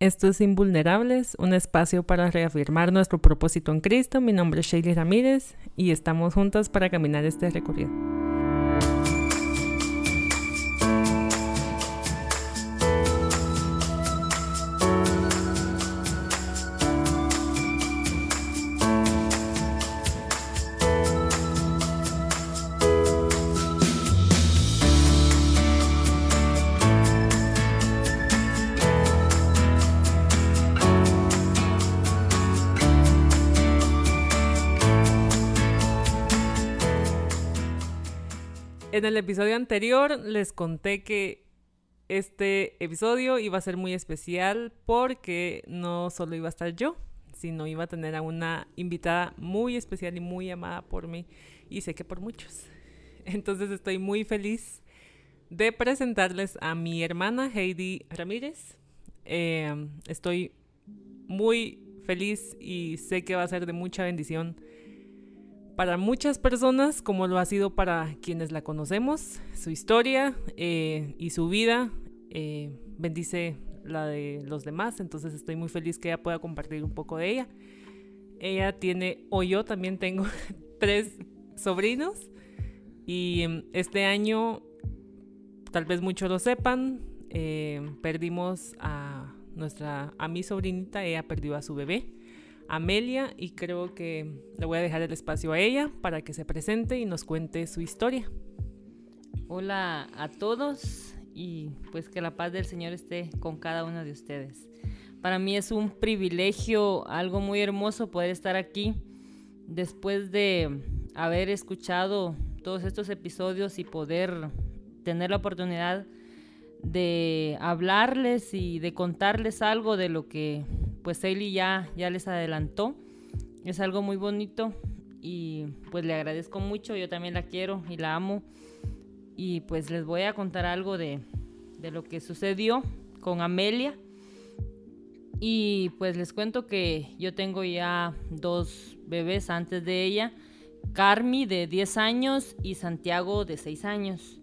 Esto es Invulnerables, un espacio para reafirmar nuestro propósito en Cristo. Mi nombre es Shelly Ramírez y estamos juntas para caminar este recorrido. Episodio anterior les conté que este episodio iba a ser muy especial porque no solo iba a estar yo, sino iba a tener a una invitada muy especial y muy amada por mí y sé que por muchos. Entonces estoy muy feliz de presentarles a mi hermana Heidi Ramírez. Eh, estoy muy feliz y sé que va a ser de mucha bendición para muchas personas, como lo ha sido para quienes la conocemos, su historia eh, y su vida eh, bendice la de los demás, entonces estoy muy feliz que ella pueda compartir un poco de ella. Ella tiene, o yo también tengo, tres sobrinos y em, este año, tal vez muchos lo sepan, eh, perdimos a nuestra, a mi sobrinita, ella perdió a su bebé. Amelia y creo que le voy a dejar el espacio a ella para que se presente y nos cuente su historia. Hola a todos y pues que la paz del Señor esté con cada uno de ustedes. Para mí es un privilegio, algo muy hermoso poder estar aquí después de haber escuchado todos estos episodios y poder tener la oportunidad de hablarles y de contarles algo de lo que pues Hailey ya, ya les adelantó. Es algo muy bonito y pues le agradezco mucho, yo también la quiero y la amo. Y pues les voy a contar algo de, de lo que sucedió con Amelia. Y pues les cuento que yo tengo ya dos bebés antes de ella, Carmi de 10 años y Santiago de 6 años.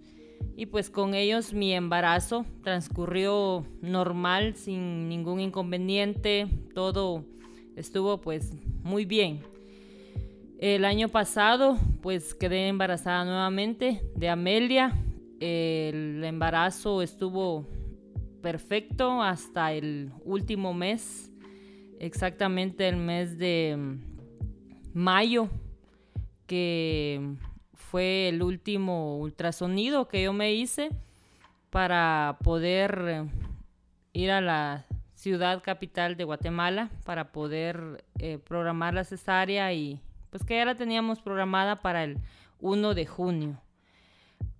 Y pues con ellos mi embarazo transcurrió normal, sin ningún inconveniente, todo estuvo pues muy bien. El año pasado pues quedé embarazada nuevamente de Amelia. El embarazo estuvo perfecto hasta el último mes, exactamente el mes de mayo, que fue el último ultrasonido que yo me hice para poder ir a la ciudad capital de Guatemala para poder eh, programar la cesárea y pues que ya la teníamos programada para el 1 de junio.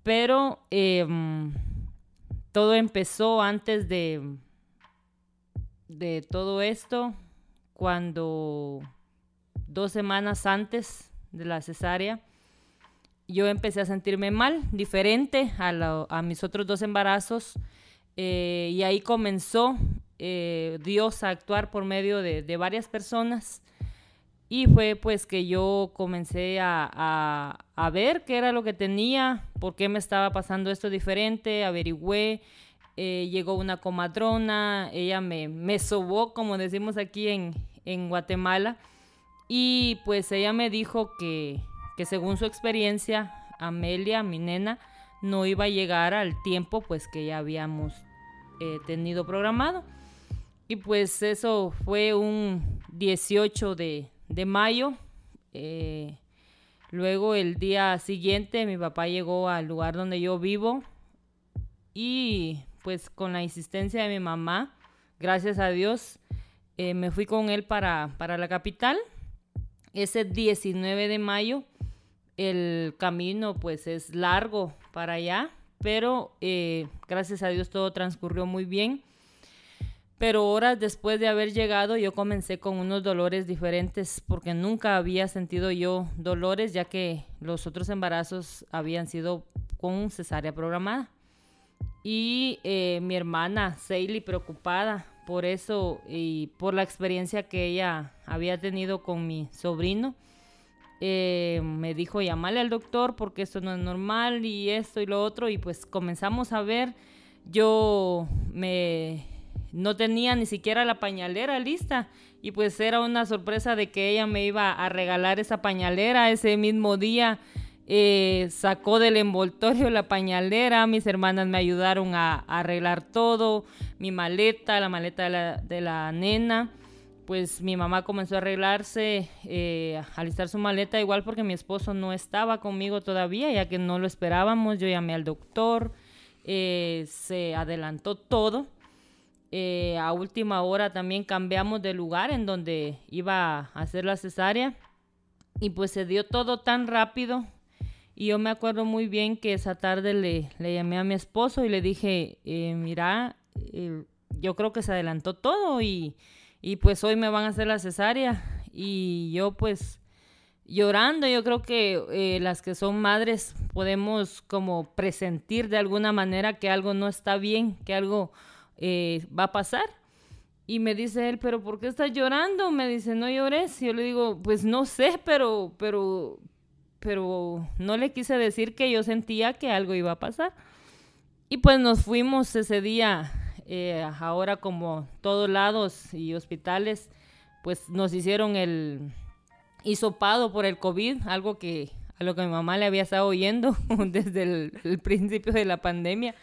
Pero em, todo empezó antes de, de todo esto, cuando dos semanas antes de la cesárea, yo empecé a sentirme mal, diferente a, mis otros dos embarazos. Eh, y ahí comenzó eh, Dios a actuar por medio de, varias personas. Y fue pues que yo comencé a, ver qué era lo que tenía, por qué me estaba pasando esto diferente, averigüé. Eh, llegó una comadrona, ella me, me sobó, como decimos aquí en, en Guatemala. Y pues ella me dijo que, que según su experiencia, Amelia, mi nena, no iba a llegar al tiempo pues que ya habíamos eh, tenido programado. Y pues eso fue un 18 de, mayo. Eh, luego el día siguiente mi papá llegó al lugar donde yo vivo y pues con la insistencia de mi mamá, gracias a Dios, eh, me fui con él para, para la capital. Ese 19 de mayo el camino pues es largo para allá, pero eh, gracias a Dios todo transcurrió muy bien. Pero horas después de haber llegado yo comencé con unos dolores diferentes porque nunca había sentido yo dolores ya que los otros embarazos habían sido con cesárea programada. Y eh, mi hermana Seili preocupada por eso y por la experiencia que ella había tenido con mi sobrino eh, me dijo llamale al doctor porque esto no es normal y esto y lo otro y pues comenzamos a ver yo me no tenía ni siquiera la pañalera lista y pues era una sorpresa de que ella me iba a regalar esa pañalera ese mismo día. Eh, sacó del envoltorio la pañalera, mis hermanas me ayudaron a, arreglar todo, mi maleta, la maleta de la, de la, nena, pues mi mamá comenzó a arreglarse, eh, a alistar su maleta, igual porque mi esposo no estaba conmigo todavía, ya que no lo esperábamos, yo llamé al doctor, eh, se adelantó todo. Eh, a última hora también cambiamos de lugar en donde iba a hacer la cesárea y pues se dio todo tan rápido y yo me acuerdo muy bien que esa tarde le, le llamé a mi esposo y le dije, eh, mira, yo creo que se adelantó todo y, y, pues hoy me van a hacer la cesárea y yo pues llorando. Yo creo que eh, las que son madres podemos como presentir de alguna manera que algo no está bien, que algo eh, va a pasar. Y me dice él, pero ¿por qué estás llorando? Me dice, no llores. Y yo le digo, pues no sé, pero, pero, pero no le quise decir que yo sentía que algo iba a pasar. Y pues nos fuimos ese día, eh, ahora como todos lados y hospitales, pues nos hicieron el, hisopado por el COVID, algo que a lo que mi mamá le había estado oyendo desde el, principio de la pandemia.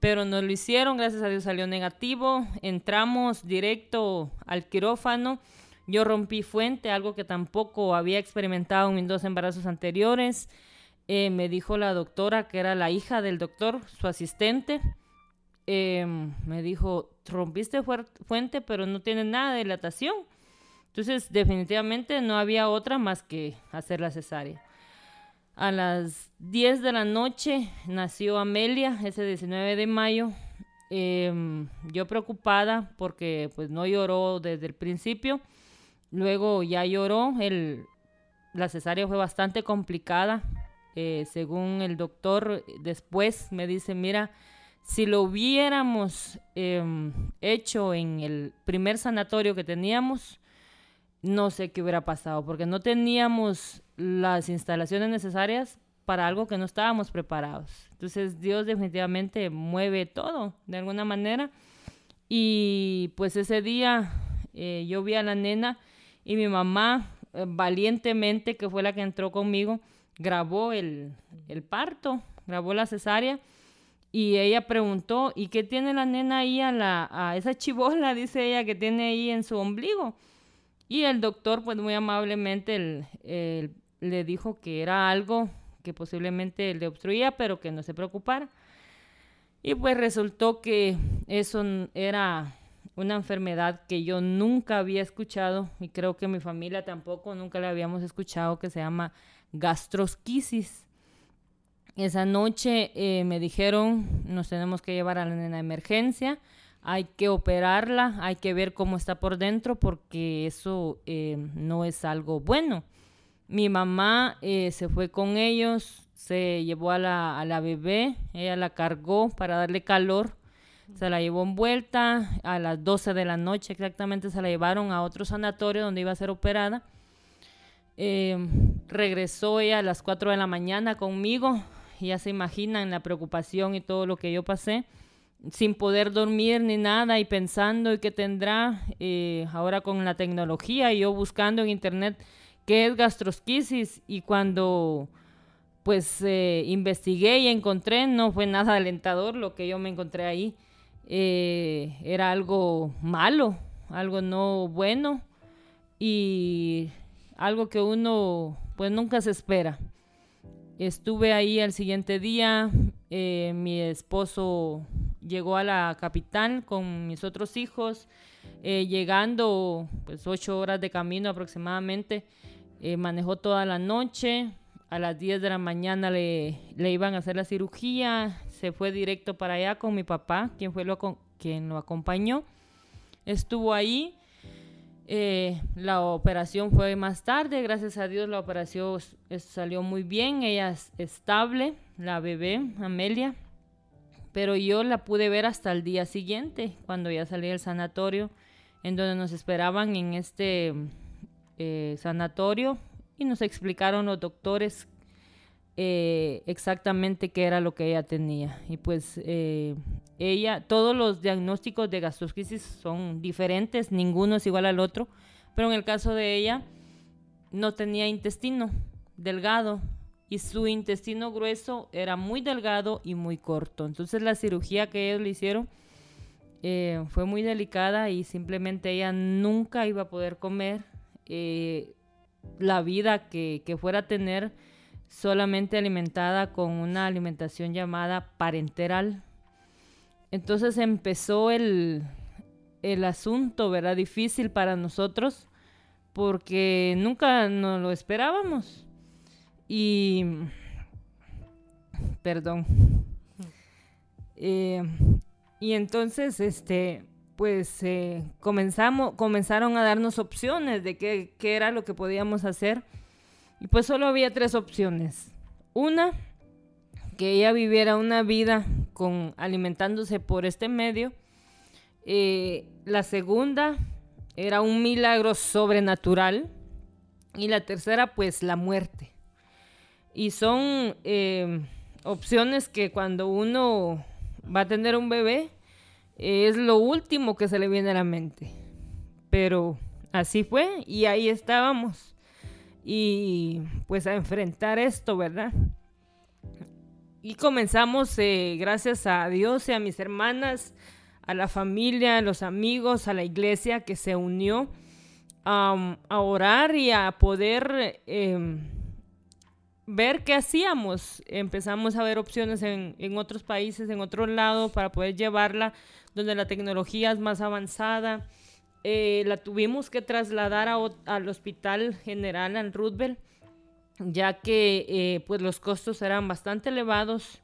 Pero nos lo hicieron, gracias a Dios salió negativo. Entramos directo al quirófano. Yo rompí fuente, algo que tampoco había experimentado en mis dos embarazos anteriores. Eh, me dijo la doctora, que era la hija del doctor, su asistente. Em, me dijo, rompiste fuente, pero no tiene nada de dilatación. Entonces, definitivamente no había otra más que hacer la cesárea. A las 10 de la noche nació Amelia, ese 19 de mayo. Em, yo preocupada porque pues no lloró desde el principio. Luego ya lloró. El, la cesárea fue bastante complicada. Eh, según el doctor, después me dice, mira, si lo hubiéramos em, hecho en el primer sanatorio que teníamos, no sé qué hubiera pasado, porque no teníamos las instalaciones necesarias para algo que no estábamos preparados. Entonces Dios definitivamente mueve todo de alguna manera. Y pues ese día eh, yo vi a la nena y mi mamá eh, valientemente, que fue la que entró conmigo, grabó el, el parto, grabó la cesárea. Y ella preguntó, ¿y qué tiene la nena ahí a, la, a esa chivola, dice ella, que tiene ahí en su ombligo? Y el doctor, pues muy amablemente, le dijo que era algo que posiblemente le obstruía, pero que no se preocupara. Y pues resultó que eso era una enfermedad que yo nunca había escuchado y creo que mi familia tampoco nunca la habíamos escuchado, que se llama gastrosquisis. Esa noche eh, me dijeron, nos tenemos que llevar a la nena de emergencia hay que operarla, hay que ver cómo está por dentro porque eso eh, no es algo bueno. Mi mamá eh, se fue con ellos, se llevó a la, a la bebé, ella la cargó para darle calor, se la llevó en vuelta, a las 12 de la noche exactamente se la llevaron a otro sanatorio donde iba a ser operada. Regresó ella a las 4 de la mañana conmigo, ya se imaginan la preocupación y todo lo que yo pasé sin poder dormir ni nada y pensando y qué tendrá eh, ahora con la tecnología y yo buscando en internet qué es gastrosquisis y cuando pues eh, investigué y encontré no fue nada alentador lo que yo me encontré ahí eh, era algo malo algo no bueno y algo que uno pues nunca se espera estuve ahí al siguiente día mi esposo llegó a la capital con mis otros hijos, eh, llegando pues ocho horas de camino aproximadamente, eh, manejó toda la noche, a las 10 de la mañana le, le, iban a hacer la cirugía, se fue directo para allá con mi papá, quien fue lo, quien lo acompañó, estuvo ahí. Eh, la operación fue más tarde, gracias a Dios la operación salió muy bien, ella es estable, la bebé Amelia, pero yo la pude ver hasta el día siguiente, cuando ya salí del sanatorio, en donde nos esperaban en este eh, sanatorio y nos explicaron los doctores eh, exactamente qué era lo que ella tenía. Y pues ella, todos los diagnósticos de gastrosquisis son diferentes, ninguno es igual al otro, pero en el caso de ella no tenía intestino delgado y su intestino grueso era muy delgado y muy corto. Entonces la cirugía que ellos le hicieron eh, fue muy delicada y simplemente ella nunca iba a poder comer eh, la vida que, que fuera a tener solamente alimentada con una alimentación llamada parenteral. Entonces empezó el, el asunto, ¿verdad? Difícil para nosotros porque nunca nos lo esperábamos. Y, perdón. Eh, y entonces, este, pues eh, comenzamos, comenzaron a darnos opciones de qué, qué era lo que podíamos hacer. Y pues solo había tres opciones. Una, que ella viviera una vida con alimentándose por este medio. Eh, la segunda era un milagro sobrenatural. Y la tercera, pues la muerte. Y son eh, opciones que cuando uno va a tener un bebé es lo último que se le viene a la mente. Pero así fue y ahí estábamos y pues a enfrentar esto, ¿verdad? Y comenzamos, eh, gracias a Dios y a mis hermanas, a la familia, a los amigos, a la iglesia que se unió a orar y a poder em, ver qué hacíamos. Empezamos a ver opciones en, otros países, en otros lados, para poder llevarla donde la tecnología es más avanzada eh, la tuvimos que trasladar al Hospital General en Roosevelt, ya que eh, pues los costos eran bastante elevados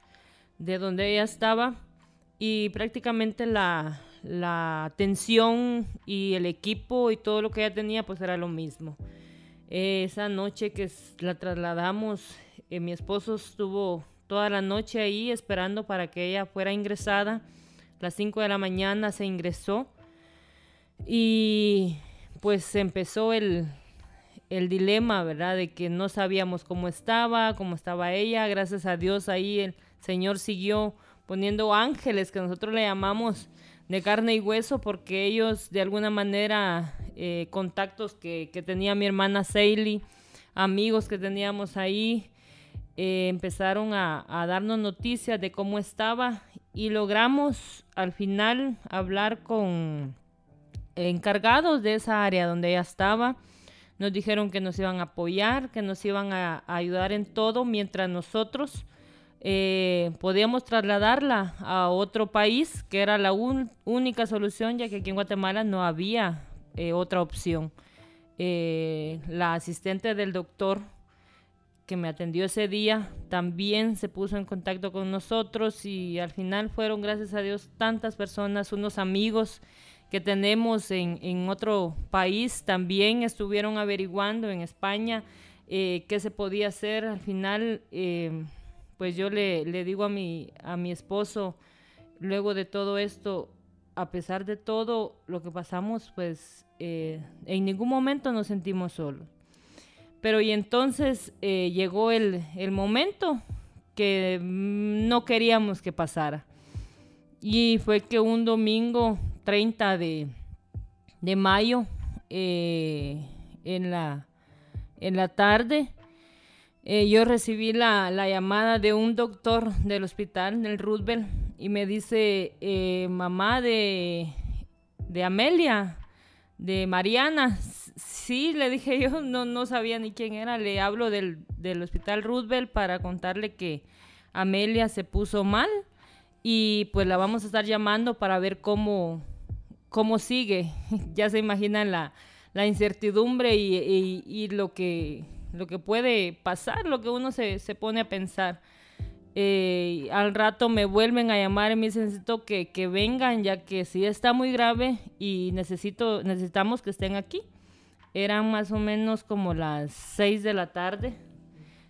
de donde ella estaba y prácticamente la, la atención y el equipo y todo lo que ella tenía pues era lo mismo. esa noche que la trasladamos, eh, mi esposo estuvo toda la noche ahí esperando para que ella fuera ingresada. Las 5 de la mañana se ingresó y pues empezó el, el dilema, ¿verdad? De que no sabíamos cómo estaba, cómo estaba ella. Gracias a Dios ahí el Señor siguió poniendo ángeles que nosotros le llamamos de carne y hueso porque ellos de alguna manera eh, contactos que, tenía mi hermana Seili, amigos que teníamos ahí, eh, empezaron a darnos noticias de cómo estaba y logramos al final hablar con encargados de esa área donde ella estaba. Nos dijeron que nos iban a apoyar, que nos iban a, ayudar en todo, mientras nosotros eh, podíamos trasladarla a otro país, que era la única solución, ya que aquí en Guatemala no había eh, otra opción. Eh, la asistente del doctor que me atendió ese día también se puso en contacto con nosotros y al final fueron, gracias a Dios, tantas personas, unos amigos que tenemos en, otro país también estuvieron averiguando en España eh, qué se podía hacer. Al final, eh, pues yo le, digo a mi, a mi esposo, luego de todo esto, a pesar de todo lo que pasamos, pues eh, en ningún momento nos sentimos solos. Pero y entonces llegó el, el momento que no queríamos que pasara. Y fue que un domingo 30 de, mayo eh, en, la, en la tarde. Eh, yo recibí la, llamada de un doctor del hospital del Roosevelt y me dice, eh, mamá de, de Amelia, de Mariana. Sí, le dije yo, no, no sabía ni quién era. Le hablo del, del hospital Roosevelt para contarle que Amelia se puso mal y pues la vamos a estar llamando para ver cómo, cómo sigue. ya se imaginan la, la incertidumbre y, y, lo, que, lo que puede pasar, lo que uno se, se pone a pensar. Eh, al rato me vuelven a llamar y me dicen necesito que, que, vengan ya que sí está muy grave y necesito, necesitamos que estén aquí. Eran más o menos como las 6 de la tarde.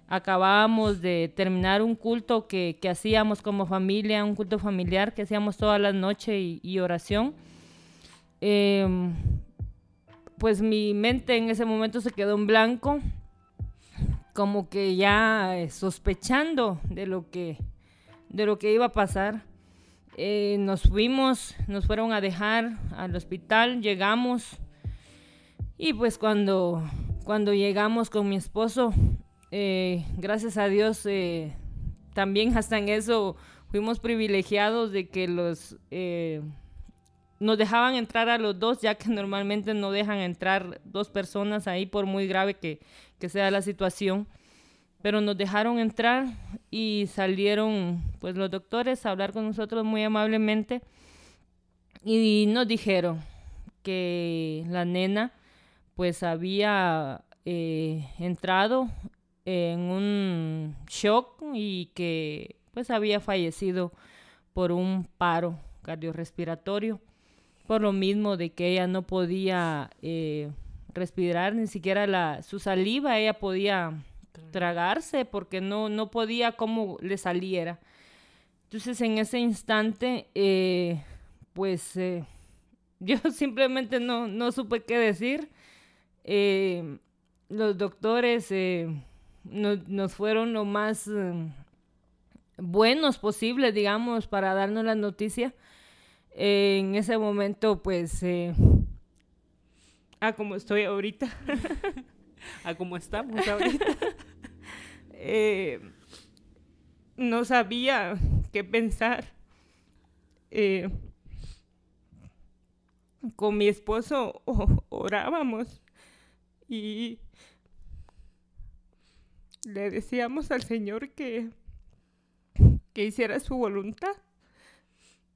Acabábamos de terminar un culto que, que hacíamos como familia, un culto familiar que hacíamos todas las noches y, y oración. Em, pues mi mente en ese momento se quedó en blanco, como que ya eh, sospechando de lo que, de lo que iba a pasar. eh, nos fuimos, nos fueron a dejar al hospital, llegamos y pues cuando, cuando llegamos con mi esposo, eh, gracias a Dios, también hasta en eso fuimos privilegiados de que los nos dejaban entrar a los dos, ya que normalmente no dejan entrar dos personas ahí por muy grave que, que sea la situación. Pero nos dejaron entrar y salieron pues los doctores a hablar con nosotros muy amablemente. Y nos dijeron que la nena pues había eh, entrado en un shock y que pues había fallecido por un paro cardiorrespiratorio por lo mismo de que ella no podía eh, respirar ni siquiera la su saliva ella podía tragarse porque no, no podía como le saliera. Entonces en ese instante, eh, pues eh, yo simplemente no, no supe qué decir. Eh, los doctores nos fueron lo más buenos posibles, digamos, para darnos la noticia. En ese momento, pues, ah, como estoy ahorita. a cómo estamos ahorita. Eh, no sabía qué pensar. Eh, con mi esposo orábamos y le decíamos al Señor que, que hiciera su voluntad.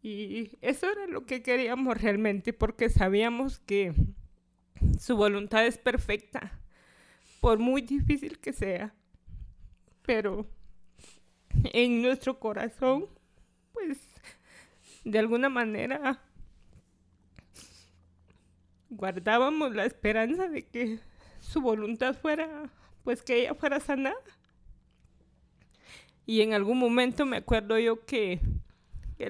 Y eso era lo que queríamos realmente porque sabíamos que su voluntad es perfecta por muy difícil que sea. Pero en nuestro corazón, pues, de alguna manera guardábamos la esperanza de que su voluntad fuera, pues, que ella fuera sanada. Y en algún momento me acuerdo yo que,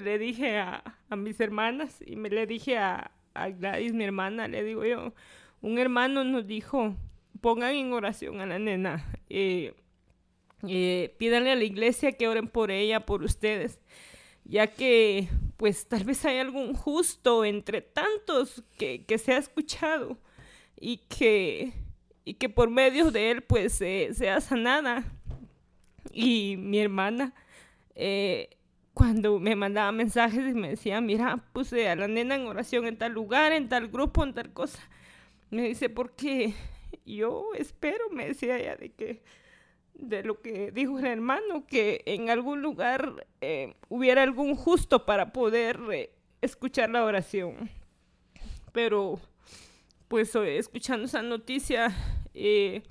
le dije a, mis hermanas y me le dije a, Gladys, mi hermana, le digo yo, un hermano nos dijo pongan en oración a la nena. Eh, eh, pídanle a la iglesia que oren por ella, por ustedes, ya que pues tal vez hay algún justo entre tantos que, que se ha escuchado y que, y que por medio de él pues sea sanada. Y mi hermana, eh, cuando me mandaba mensajes y me decía, mira, puse a la nena en oración en tal lugar, en tal grupo, en tal cosa, me dice, ¿por qué? yo espero, me decía ella, de que de lo que dijo el hermano, que en algún lugar eh, hubiera algún justo para poder eh, escuchar la oración. Pero, pues escuchando esa noticia, eh,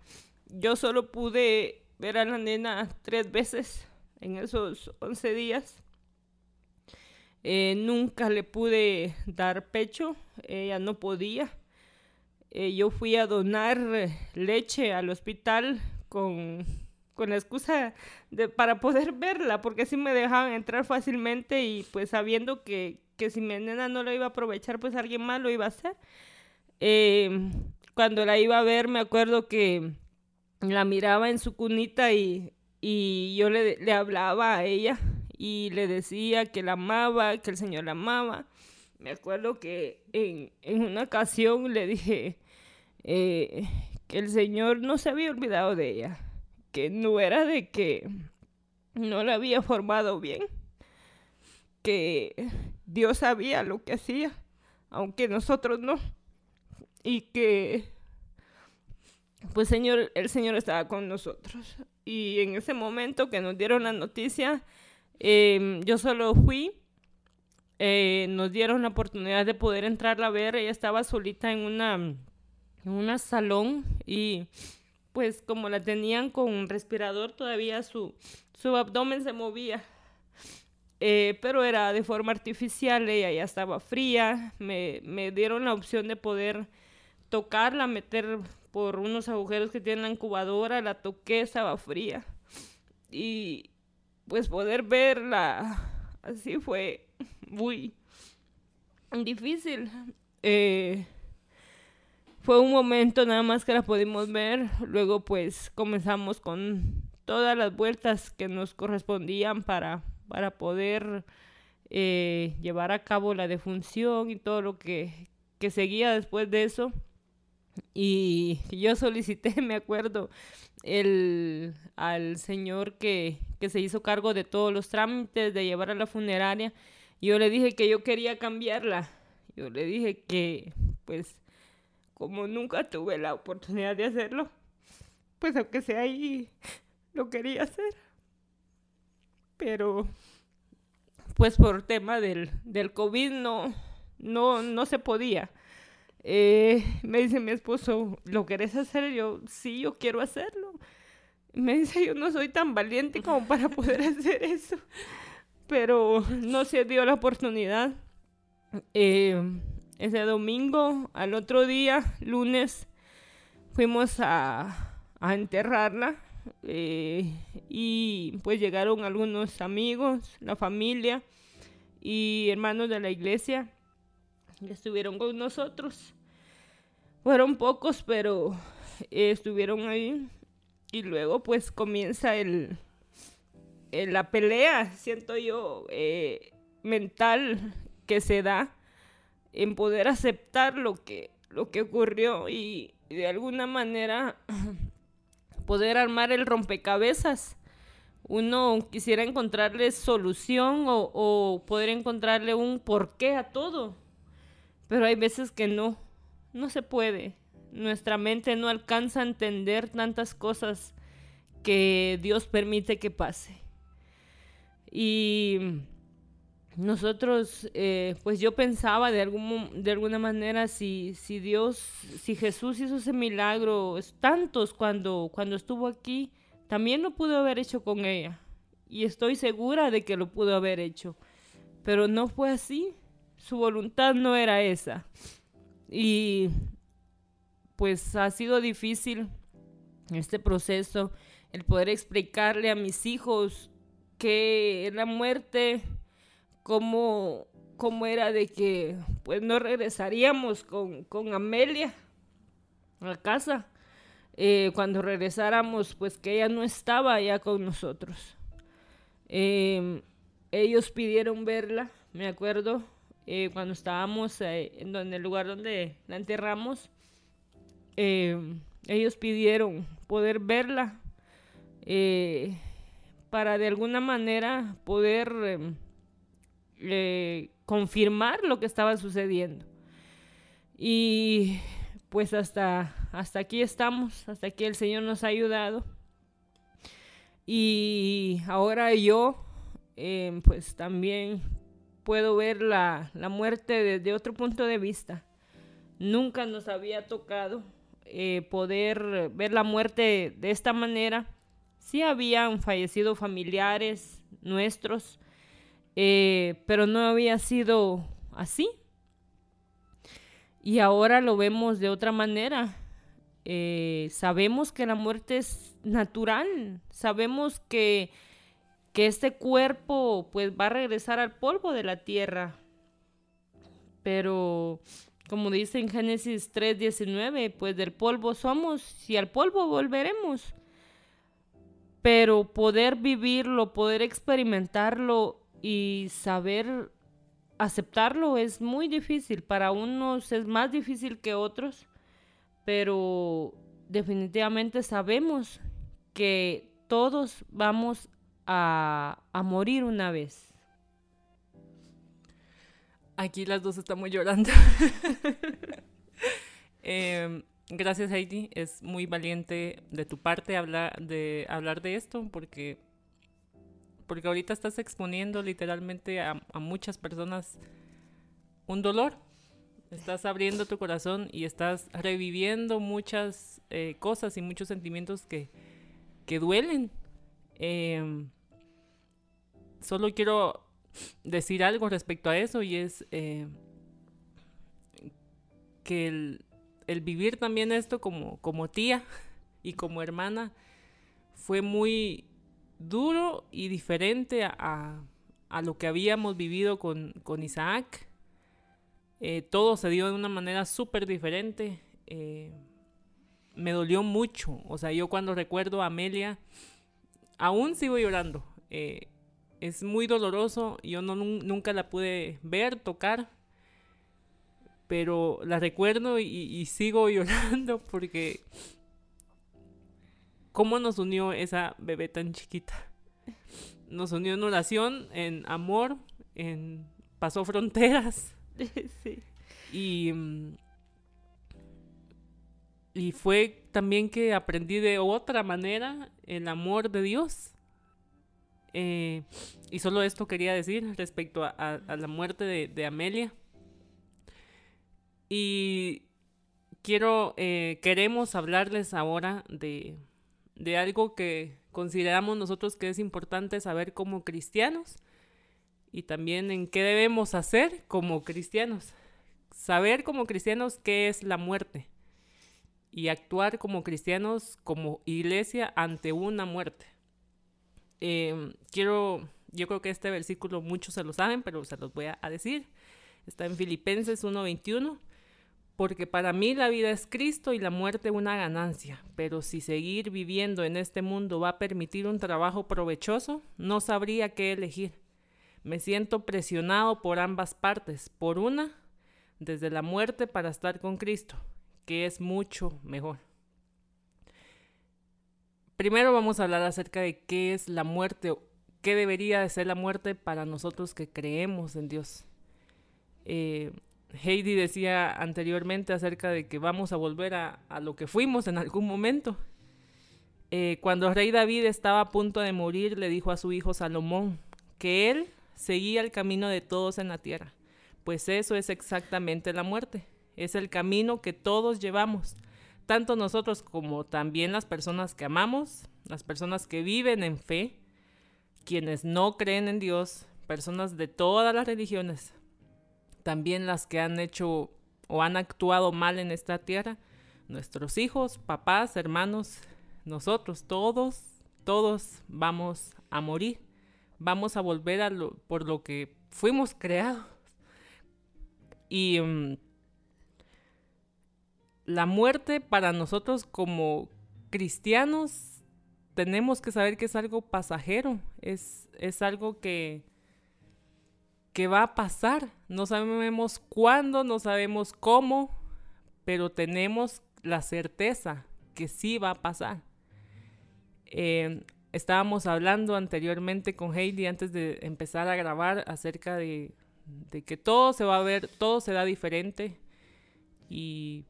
yo solo pude ver a la nena tres veces en esos 11 días. Nunca le pude dar pecho, ella no podía. Eh, yo fui a donar leche al hospital con, con la excusa de, para poder verla, porque así me dejaban entrar fácilmente y pues sabiendo que, que si mi nena no lo iba a aprovechar, pues alguien más lo iba a hacer. Eh, cuando la iba a ver, me acuerdo que la miraba en su cunita y, y yo le, le hablaba a ella y le decía que la amaba, que el Señor la amaba. Me acuerdo que en, en una ocasión le dije, eh, que el Señor no se había olvidado de ella, que no era de que no la había formado bien, que Dios sabía lo que hacía, aunque nosotros no, y que pues Señor, el Señor estaba con nosotros. Y en ese momento que nos dieron la noticia, em, yo solo fui, eh, nos dieron la oportunidad de poder entrarla a ver, ella estaba solita en una en un salón y pues como la tenían con un respirador todavía su, su abdomen se movía. Eh, pero era de forma artificial, ella ya estaba fría, me, me dieron la opción de poder tocarla, meter por unos agujeros que tiene la incubadora, la toqué, estaba fría. Y pues poder verla así fue muy difícil. Eh, fue un momento nada más que la pudimos ver. Luego pues comenzamos con todas las vueltas que nos correspondían para, para poder eh, llevar a cabo la defunción y todo lo que, que seguía después de eso. Y yo solicité, me acuerdo, el, al señor que, que se hizo cargo de todos los trámites de llevar a la funeraria. Yo le dije que yo quería cambiarla. Yo le dije que, pues, como nunca tuve la oportunidad de hacerlo, pues aunque sea ahí, lo quería hacer. Pero, pues por tema del, del COVID no, no, no se podía. Eh, me dice mi esposo, ¿lo querés hacer? Yo, sí, yo quiero hacerlo. Me dice, yo no soy tan valiente como para poder hacer eso. Pero no se dio la oportunidad. Eh, ese domingo, al otro día, lunes, fuimos a, enterrarla. Eh, y pues llegaron algunos amigos, la familia y hermanos de la iglesia estuvieron con nosotros. Fueron pocos, pero eh, estuvieron ahí. Y luego pues comienza el, la pelea, siento yo, eh, mental que se da en poder aceptar lo que, lo que ocurrió y, de alguna manera poder armar el rompecabezas. Uno quisiera encontrarle solución o, o poder encontrarle un porqué a todo pero hay veces que no, no se puede. Nuestra mente no alcanza a entender tantas cosas que Dios permite que pase. Y nosotros, eh, pues yo pensaba de, algún, de alguna manera si, si Dios, si Jesús hizo ese milagro, tantos cuando, cuando estuvo aquí, también lo pudo haber hecho con ella. Y estoy segura de que lo pudo haber hecho. Pero no fue así su voluntad no era esa. Y pues ha sido difícil este proceso, el poder explicarle a mis hijos que la muerte, cómo, cómo era de que pues no regresaríamos con, con Amelia a casa. Eh, cuando regresáramos, pues que ella no estaba ya con nosotros. Em, ellos pidieron verla, me acuerdo, eh, cuando estábamos eh, en, el lugar donde la enterramos, eh, ellos pidieron poder verla para de alguna manera poder confirmar lo que estaba sucediendo. Y pues hasta, hasta aquí estamos, hasta aquí el Señor nos ha ayudado. Y ahora yo, pues también puedo ver la, muerte desde otro punto de vista. Nunca nos había tocado eh, poder ver la muerte de esta manera. Sí habían fallecido familiares nuestros, eh, pero no había sido así. Y ahora lo vemos de otra manera. Eh, sabemos que la muerte es natural, sabemos que que este cuerpo pues va a regresar al polvo de la tierra. Pero como dice en Génesis 3:19, pues del polvo somos y al polvo volveremos. Pero poder vivirlo, poder experimentarlo y saber aceptarlo es muy difícil. Para unos es más difícil que otros, pero definitivamente sabemos que todos vamos a, morir una vez. Aquí las dos estamos llorando. Em, gracias Heidi, es muy valiente de tu parte hablar de, hablar de esto porque, porque ahorita estás exponiendo literalmente a, muchas personas un dolor. Estás abriendo tu corazón y estás reviviendo muchas eh, cosas y muchos sentimientos que, que duelen Em, solo quiero decir algo respecto a eso y es eh, que el, vivir también esto como, como tía y como hermana fue muy duro y diferente a, lo que habíamos vivido con, Isaac. Eh, todo se dio de una manera súper diferente. Eh, me dolió mucho. O sea, yo cuando recuerdo a Amelia, aún sigo llorando. Eh, es muy doloroso. Yo no, nunca la pude ver, tocar. Pero la recuerdo y, sigo llorando porque... ¿Cómo nos unió esa bebé tan chiquita? Nos unió en oración, en amor, en pasó fronteras. sí. Y, y fue también que aprendí de otra manera el amor de Dios. Eh, y solo esto quería decir respecto a, la muerte de, Amelia. Y quiero, eh, queremos hablarles ahora de, de algo que consideramos nosotros que es importante saber como cristianos y también en qué debemos hacer como cristianos. Saber como cristianos qué es la muerte y actuar como cristianos, como iglesia ante una muerte. Em, quiero, yo creo que este versículo muchos se lo saben, pero se los voy a, decir. Está en Filipenses 1:21. Porque para mí la vida es Cristo y la muerte una ganancia, pero si seguir viviendo en este mundo va a permitir un trabajo provechoso, no sabría qué elegir. Me siento presionado por ambas partes. Por una, desde la muerte para estar con Cristo, que es mucho mejor. Primero vamos a hablar acerca de qué es la muerte, qué debería de ser la muerte para nosotros que creemos en Dios. Eh, Heidi decía anteriormente acerca de que vamos a volver a, lo que fuimos en algún momento. Eh, cuando el rey David estaba a punto de morir, le dijo a su hijo Salomón que él seguía el camino de todos en la tierra, pues eso es exactamente la muerte es el camino que todos llevamos, tanto nosotros como también las personas que amamos, las personas que viven en fe, quienes no creen en Dios, personas de todas las religiones, también las que han hecho o han actuado mal en esta tierra, nuestros hijos, papás, hermanos, nosotros, todos, todos vamos a morir, vamos a volver a lo, por lo que fuimos creados. Y mm, la muerte para nosotros como cristianos tenemos que saber que es algo pasajero, es, es algo que, que va a pasar. No sabemos cuándo, no sabemos cómo, pero tenemos la certeza que sí va a pasar. Eh, estábamos hablando anteriormente con Heidi antes de empezar a grabar acerca de, de que todo se va a ver, todo se da diferente y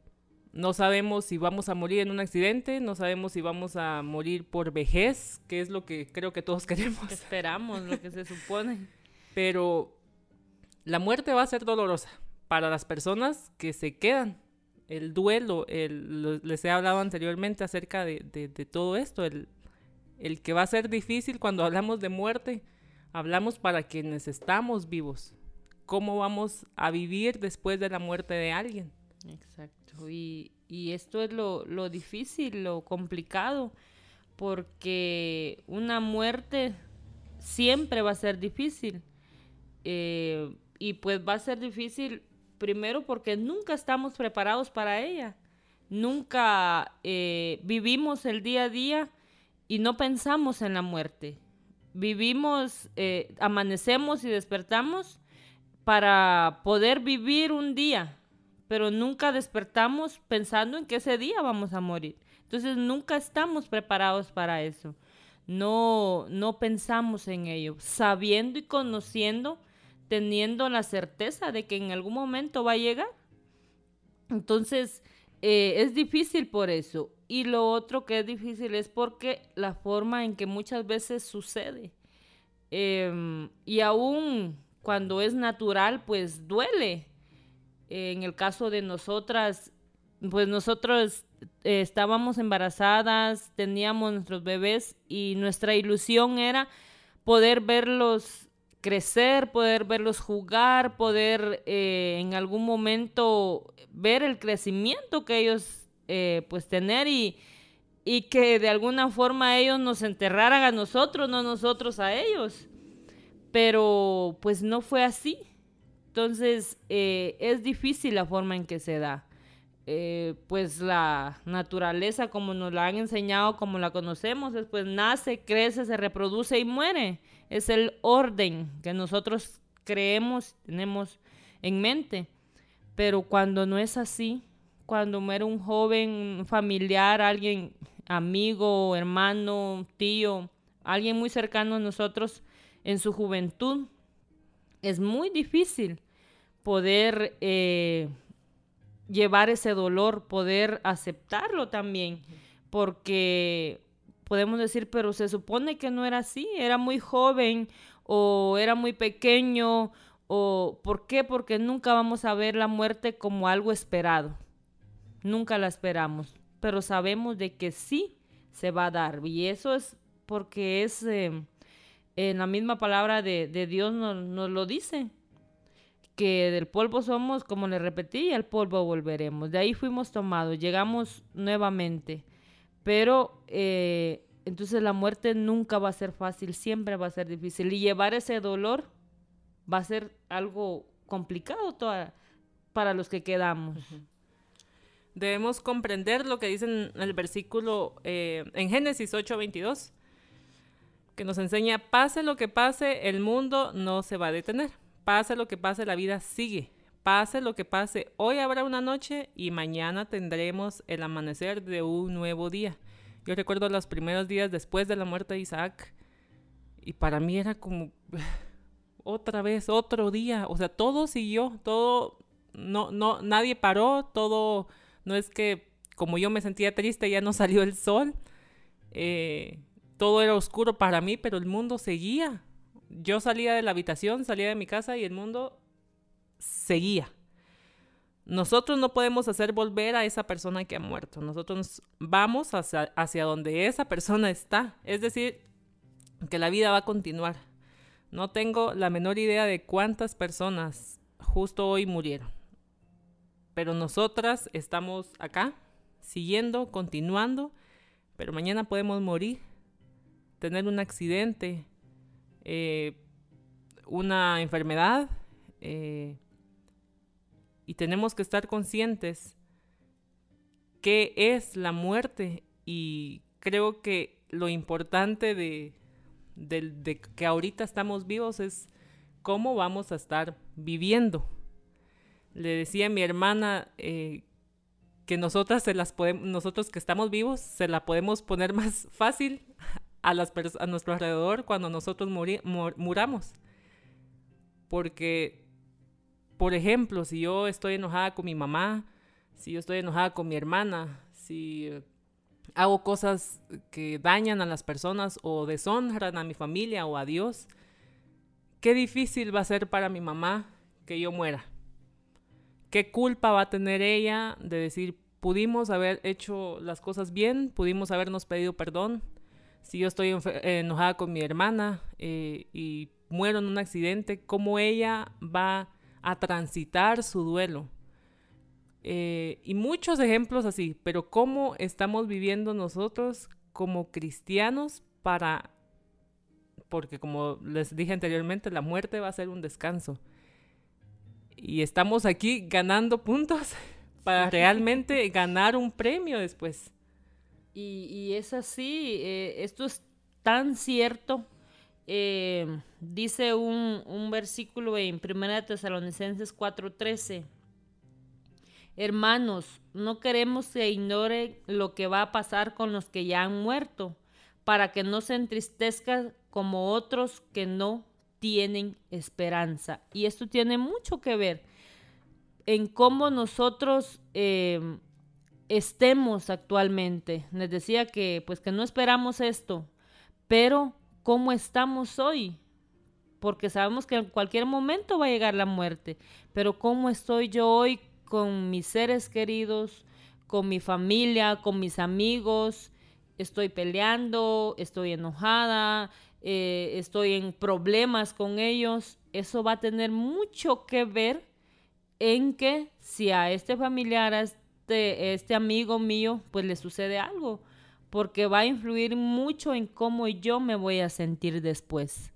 no sabemos si vamos a morir en un accidente, no sabemos si vamos a morir por vejez, que es lo que creo que todos queremos. Esperamos, lo que se supone. Pero la muerte va a ser dolorosa para las personas que se quedan. El duelo, el, les he hablado anteriormente acerca de, todo esto, el, el que va a ser difícil cuando hablamos de muerte, hablamos para quienes estamos vivos. ¿Cómo vamos a vivir después de la muerte de alguien? Exacto, y, esto es lo, difícil, lo complicado, porque una muerte siempre va a ser difícil. Eh, y pues va a ser difícil primero porque nunca estamos preparados para ella. Nunca eh, vivimos el día a día y no pensamos en la muerte. Vivimos, eh, amanecemos y despertamos para poder vivir un día, pero nunca despertamos pensando en que ese día vamos a morir. Entonces nunca estamos preparados para eso. No, no pensamos en ello, sabiendo y conociendo, teniendo la certeza de que en algún momento va a llegar. Entonces, eh, es difícil por eso. Y lo otro que es difícil es porque la forma en que muchas veces sucede. Em, y aún cuando es natural, pues duele en el caso de nosotras, pues nosotros eh, estábamos embarazadas, teníamos nuestros bebés y nuestra ilusión era poder verlos crecer, poder verlos jugar, poder eh, en algún momento ver el crecimiento que ellos eh, pues tener y, y que de alguna forma ellos nos enterraran a nosotros, no nosotros a ellos. Pero pues no fue así. Entonces, eh, es difícil la forma en que se da. eh, pues la naturaleza como nos la han enseñado, como la conocemos, es pues nace, crece, se reproduce y muere. Es el orden que nosotros creemos, tenemos en mente. Pero cuando no es así, cuando muere un joven, familiar, alguien, amigo, hermano, tío, alguien muy cercano a nosotros en su juventud, es muy difícil poder eh, llevar ese dolor, poder aceptarlo también, porque podemos decir, pero se supone que no era así, era muy joven o era muy pequeño o ¿por qué? Porque nunca vamos a ver la muerte como algo esperado. Nunca la esperamos, pero sabemos de que sí se va a dar y eso es porque es eh, en la misma palabra de, Dios nos, lo dice que del polvo somos, como le repetí, al polvo volveremos. De ahí fuimos tomados, llegamos nuevamente. Pero eh, entonces la muerte nunca va a ser fácil, siempre va a ser difícil. Y llevar ese dolor va a ser algo complicado para los que quedamos. Debemos comprender lo que dice en el versículo eh, en Génesis 8:22, que nos enseña, pase lo que pase, el mundo no se va a detener. Pase lo que pase, la vida sigue. Pase lo que pase, hoy habrá una noche y mañana tendremos el amanecer de un nuevo día. Yo recuerdo los primeros días después de la muerte de Isaac y para mí era como otra vez, otro día. O sea, todo siguió, todo, no, no, nadie paró, todo, no es que como yo me sentía triste ya no salió el sol. Eh, todo era oscuro para mí, pero el mundo seguía. Yo salía de la habitación, salía de mi casa y el mundo seguía. Nosotros no podemos hacer volver a esa persona que ha muerto. Nosotros vamos hacia, hacia donde esa persona está. Es decir, que la vida va a continuar. No tengo la menor idea de cuántas personas justo hoy murieron. Pero nosotras estamos acá, siguiendo, continuando, pero mañana podemos morir, tener un accidente, eh, una enfermedad, eh, y tenemos que estar conscientes qué es la muerte y creo que lo importante de, que ahorita estamos vivos es cómo vamos a estar viviendo. Le decía a mi hermana eh, que nosotras se las podemos, nosotros que estamos vivos, se la podemos poner más fácil a, las a nuestro alrededor cuando nosotros muramos. Porque, por ejemplo, si yo estoy enojada con mi mamá, si yo estoy enojada con mi hermana, si hago cosas que dañan a las personas o deshonran a mi familia o a Dios, qué difícil va a ser para mi mamá que yo muera. ¿Qué culpa va a tener ella de decir, pudimos haber hecho las cosas bien, pudimos habernos pedido perdón? Si yo estoy enojada con mi hermana eh, y muero en un accidente, ¿cómo ella va a transitar su duelo? Eh, y muchos ejemplos así, pero cómo estamos viviendo nosotros como cristianos para, porque como les dije anteriormente, la muerte va a ser un descanso. Y estamos aquí ganando puntos para realmente ganar un premio después. Y, es así, eh, esto es tan cierto. Eh, dice un, un versículo en 1 Tesalonicenses 4:13 Hermanos, no queremos que ignore lo que va a pasar con los que ya han muerto, para que no se entristezcan como otros que no tienen esperanza. Y esto tiene mucho que ver en cómo nosotros em, estemos actualmente. Les decía que pues que no esperamos esto, pero cómo estamos hoy, porque sabemos que en cualquier momento va a llegar la muerte, pero cómo estoy yo hoy con mis seres queridos, con mi familia, con mis amigos. Estoy peleando, estoy enojada, eh, estoy en problemas con ellos. Eso va a tener mucho que ver en que si a este familiar, este amigo mío, pues le sucede algo, porque va a influir mucho en cómo yo me voy a sentir después.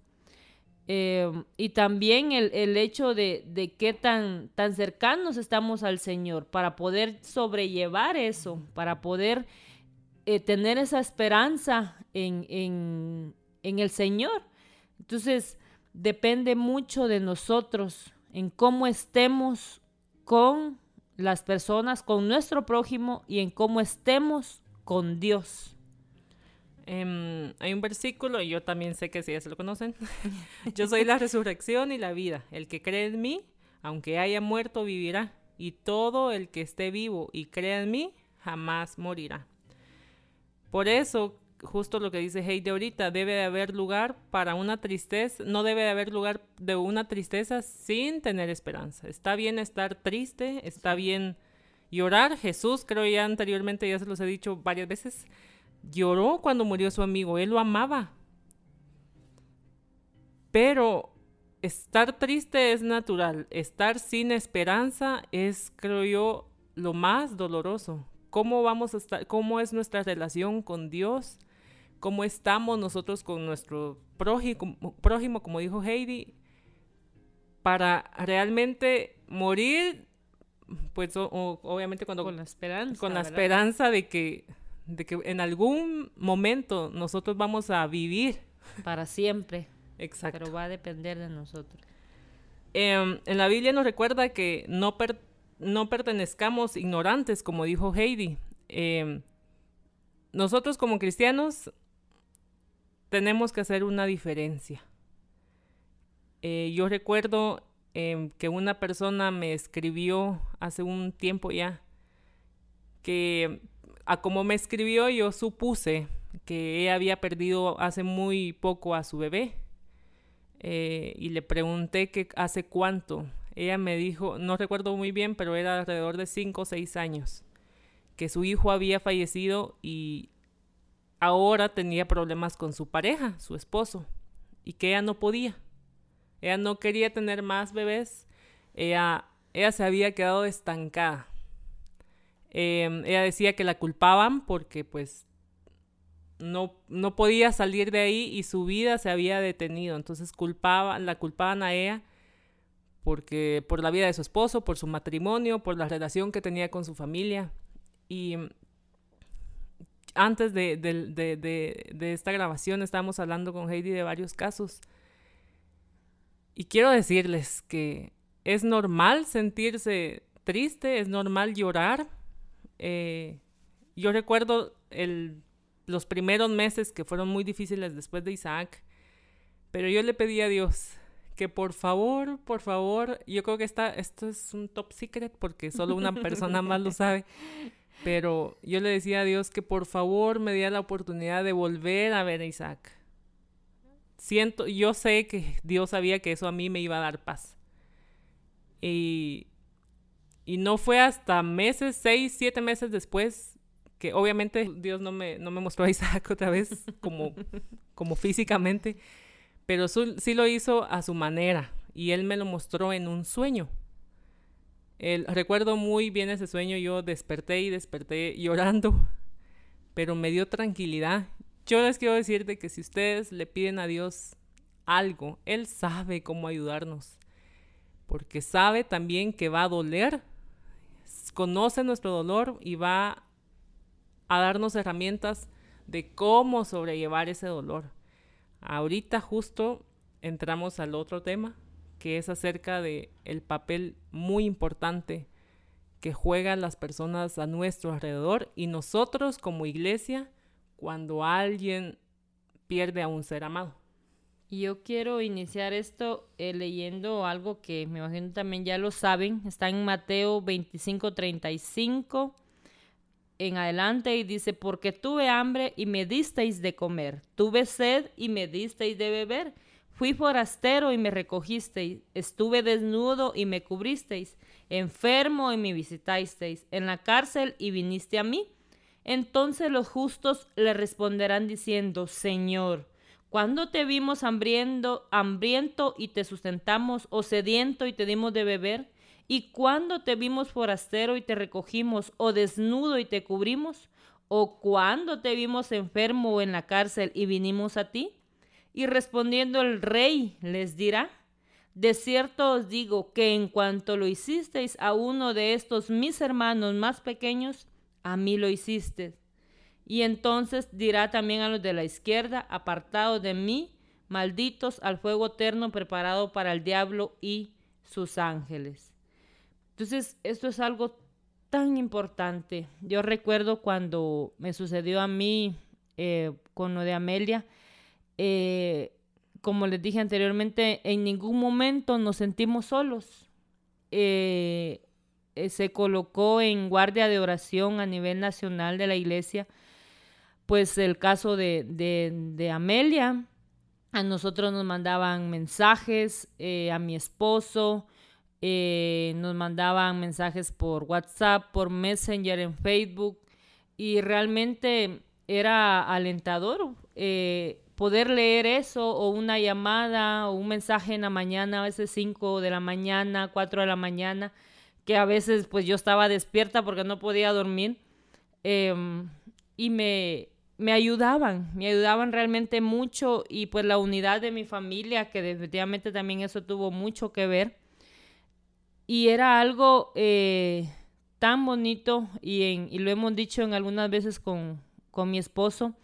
Em, y también el, hecho de, de, qué tan, tan cercanos estamos al Señor para poder sobrellevar eso, para poder eh, tener esa esperanza en, en, en el Señor. Entonces, depende mucho de nosotros, en cómo estemos con las personas, con nuestro prójimo y en cómo estemos con Dios. Em, hay un versículo, y yo también sé que si ya se lo conocen. yo soy la resurrección y la vida. El que cree en mí, aunque haya muerto, vivirá. Y todo el que esté vivo y crea en mí, jamás morirá. Por eso, justo lo que dice Heidi ahorita, debe de haber lugar para una tristeza, no debe de haber lugar de una tristeza sin tener esperanza. Está bien estar triste, está bien llorar. Jesús, creo ya anteriormente, ya se los he dicho varias veces, Lloró cuando murió su amigo, él lo amaba. Pero estar triste es natural, estar sin esperanza es, creo yo, lo más doloroso. ¿Cómo vamos a estar, cómo es nuestra relación con Dios? ¿Cómo estamos nosotros con nuestro prójimo, prójimo como dijo Heidi? Para realmente morir, pues obviamente cuando... Con la esperanza. Con la esperanza de que de que en algún momento nosotros vamos a vivir. Para siempre. Exacto. Pero va a depender de nosotros. Em, en la Biblia nos recuerda que no, no pertenezcamos ignorantes, como dijo Heidi. Em, nosotros como cristianos tenemos que hacer una diferencia. Eh, yo recuerdo em, que una persona me escribió hace un tiempo ya que a como me escribió, yo supuse que ella había perdido hace muy poco a su bebé. Eh, y le pregunté que hace cuánto. Ella me dijo, no recuerdo muy bien, pero era alrededor de 5 o 6 años, que su hijo había fallecido y ahora tenía problemas con su pareja, su esposo, y que ella no podía. Ella no quería tener más bebés. Ella, ella se había quedado estancada. Em, ella decía que la culpaban porque pues no, no podía salir de ahí y su vida se había detenido. Entonces culpaban, la culpaban a ella porque por la vida de su esposo, por su matrimonio, por la relación que tenía con su familia. Y antes de, de esta grabación estábamos hablando con Heidi de varios casos. Y quiero decirles que es normal sentirse triste, es normal llorar, eh, yo recuerdo el, los primeros meses que fueron muy difíciles después de Isaac, pero yo le pedí a Dios que por favor, por favor, yo creo que esta, esto es un top secret porque solo una persona más lo sabe, pero yo le decía a Dios que por favor me diera la oportunidad de volver a ver a Isaac. Siento, yo sé que Dios sabía que eso a mí me iba a dar paz. Y y no fue hasta meses, seis, siete meses después, que obviamente Dios no me, no me mostró a Isaac otra vez como, como físicamente, pero sí lo hizo a su manera y él me lo mostró en un sueño. El, recuerdo muy bien ese sueño, yo desperté y desperté llorando, pero me dio tranquilidad. Yo les quiero decirte que si ustedes le piden a Dios algo, Él sabe cómo ayudarnos, porque sabe también que va a doler, conoce nuestro dolor y va a darnos herramientas de cómo sobrellevar ese dolor. Ahorita justo entramos al otro tema, que es acerca de el papel muy importante que juegan las personas a nuestro alrededor y nosotros como iglesia cuando alguien pierde a un ser amado. Y yo quiero iniciar esto eh, leyendo algo que me imagino también ya lo saben. Está en Mateo 25, 35 en adelante y dice, porque tuve hambre y me disteis de comer, tuve sed y me disteis de beber, fui forastero y me recogisteis, estuve desnudo y me cubristeis, enfermo y me visitasteis, en la cárcel y viniste a mí. Entonces los justos le responderán diciendo, Señor, cuando te vimos hambriento, hambriento y te sustentamos, o sediento y te dimos de beber? ¿Y cuando te vimos forastero y te recogimos, o desnudo y te cubrimos? ¿O cuando te vimos enfermo o en la cárcel y vinimos a ti? Y respondiendo el rey les dirá, de cierto os digo que en cuanto lo hicisteis a uno de estos mis hermanos más pequeños, a mí lo hiciste. Y entonces dirá también a los de la izquierda, apartados de mí, malditos al fuego eterno preparado para el diablo y sus ángeles. Entonces, esto es algo tan importante. Yo recuerdo cuando me sucedió a mí eh, con lo de Amelia, eh, como les dije anteriormente, en ningún momento nos sentimos solos. Eh, se colocó en guardia de oración a nivel nacional de la iglesia, pues el caso de, de Amelia, a nosotros nos mandaban mensajes, a mi esposo, eh, nos mandaban mensajes por WhatsApp, por Messenger, en Facebook, y realmente era alentador eh, poder leer eso o una llamada o un mensaje en la mañana, a veces 5 de la mañana, 4 de la mañana, que a veces pues yo estaba despierta porque no podía dormir em, y me, me ayudaban, me ayudaban realmente mucho y pues la unidad de mi familia, que definitivamente también eso tuvo mucho que ver y era algo eh, tan bonito y, en, y, lo hemos dicho en algunas veces con, con mi esposo,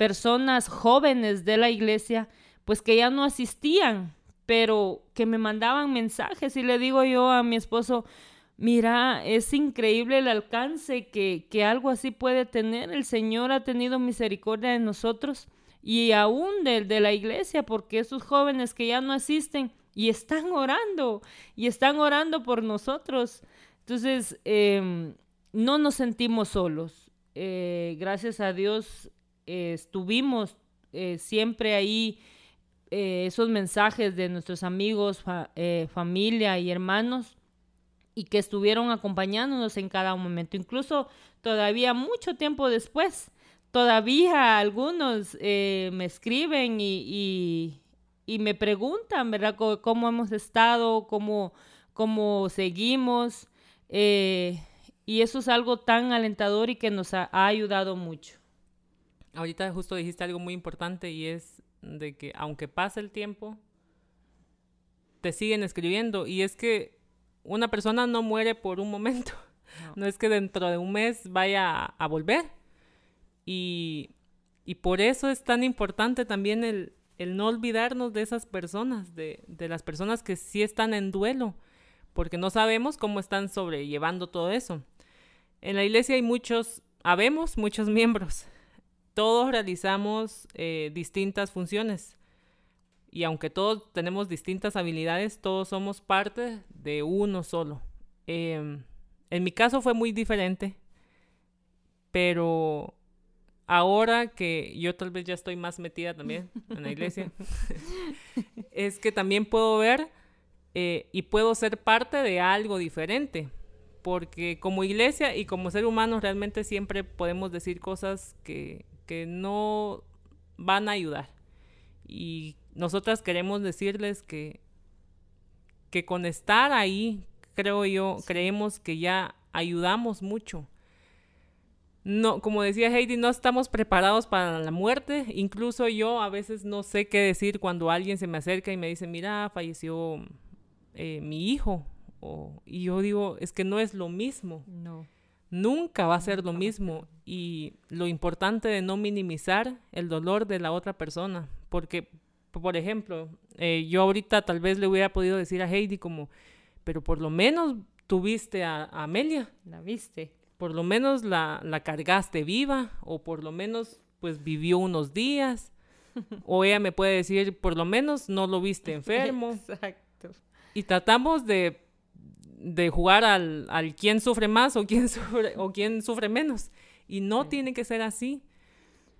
personas jóvenes de la iglesia, pues que ya no asistían, pero que me mandaban mensajes y le digo yo a mi esposo, mira, es increíble el alcance que, que algo así puede tener. El Señor ha tenido misericordia de nosotros y aún de, de la iglesia, porque esos jóvenes que ya no asisten, y están orando y están orando por nosotros. Entonces, em, no nos sentimos solos. Eh, gracias a Dios eh, estuvimos eh, siempre ahí esos mensajes de nuestros amigos, familia y hermanos y que estuvieron acompañándonos en cada momento, incluso todavía mucho tiempo después. Todavía algunos me escriben y, me preguntan, ¿verdad? cómo hemos estado, cómo, cómo seguimos. Eh, y eso es algo tan alentador y que nos ha, ayudado mucho. Ahorita justo dijiste algo muy importante y es de que aunque pase el tiempo, te siguen escribiendo. Y es que una persona no muere por un momento. No, es que dentro de un mes vaya a, volver. Y, y, por eso es tan importante también el, el no olvidarnos de esas personas, de, las personas que sí están en duelo, porque no sabemos cómo están sobrellevando todo eso. En la iglesia hay muchos, habemos muchos miembros. Todos realizamos eh, distintas funciones. Y aunque todos tenemos distintas habilidades, todos somos parte de uno solo. Em, en mi caso fue muy diferente, pero ahora que yo tal vez ya estoy más metida también en la iglesia, es que también puedo ver eh, y puedo ser parte de algo diferente. Porque como iglesia y como ser humano realmente siempre podemos decir cosas que, que no van a ayudar. Y nosotras queremos decirles que, que con estar ahí, creo yo, creemos que ya ayudamos mucho no, como decía Heidi, no estamos preparados para la muerte. Incluso yo a veces no sé qué decir cuando alguien se me acerca y me dice, mira, falleció eh, mi hijo. y yo digo, es que no es lo mismo. No. Nunca va a ser lo mismo. Y lo importante de no minimizar el dolor de la otra persona. Porque, por ejemplo, eh, yo ahorita tal vez le hubiera podido decir a Heidi como, pero por lo menos tuviste a Amelia. La viste por lo menos la, la cargaste viva o por lo menos pues vivió unos días. o ella me puede decir, por lo menos no lo viste enfermo. Exacto. Y tratamos de, de jugar al, al quién sufre más o quién sufre, o quién sufre menos. Y no tiene que ser así.